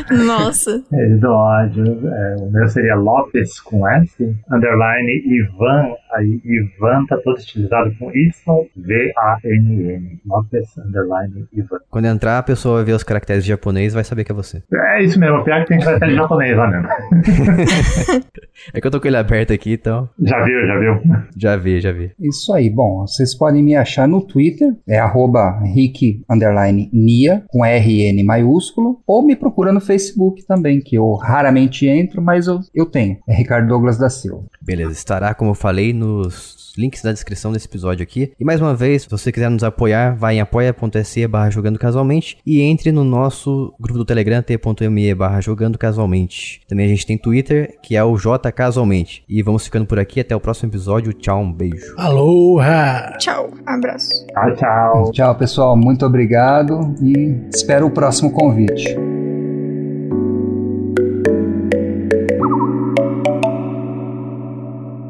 Nossa. Rede do ódio. É, o meu seria Lopes com S, underline Ivan. Aí Ivan tá todo estilizado com Y, V-A-N-N. Lopes, underline Ivan. Quando entrar, a pessoa vai ver os caracteres em japonês e vai saber que é você. É isso mesmo, pior que tem que ser japonês lá mesmo. É que eu tô com ele aberto aqui, então Já viu, já viu? já vi, já vi. isso aí. Bom, vocês podem me achar no Twitter, é arroba Rick underline Nia, com RN maiúsculo, ou me procura no Facebook também, que eu raramente entro, mas eu, eu tenho. É Ricardo Douglas da Silva. Beleza, estará, como eu falei, nos links da descrição desse episódio aqui. E mais uma vez, se você quiser nos apoiar, vai em apoia.se barra jogando casualmente e entre no nosso grupo do Telegram, t.me barra jogando casualmente. Também a gente tem Twitter, que é o J Casualmente. E vamos ficando por aqui, até o próximo episódio. Tchau, um beijo. Aloha! Tchau. Abraço. Tchau, tchau. Tchau, pessoal. Muito obrigado e espero o próximo convite.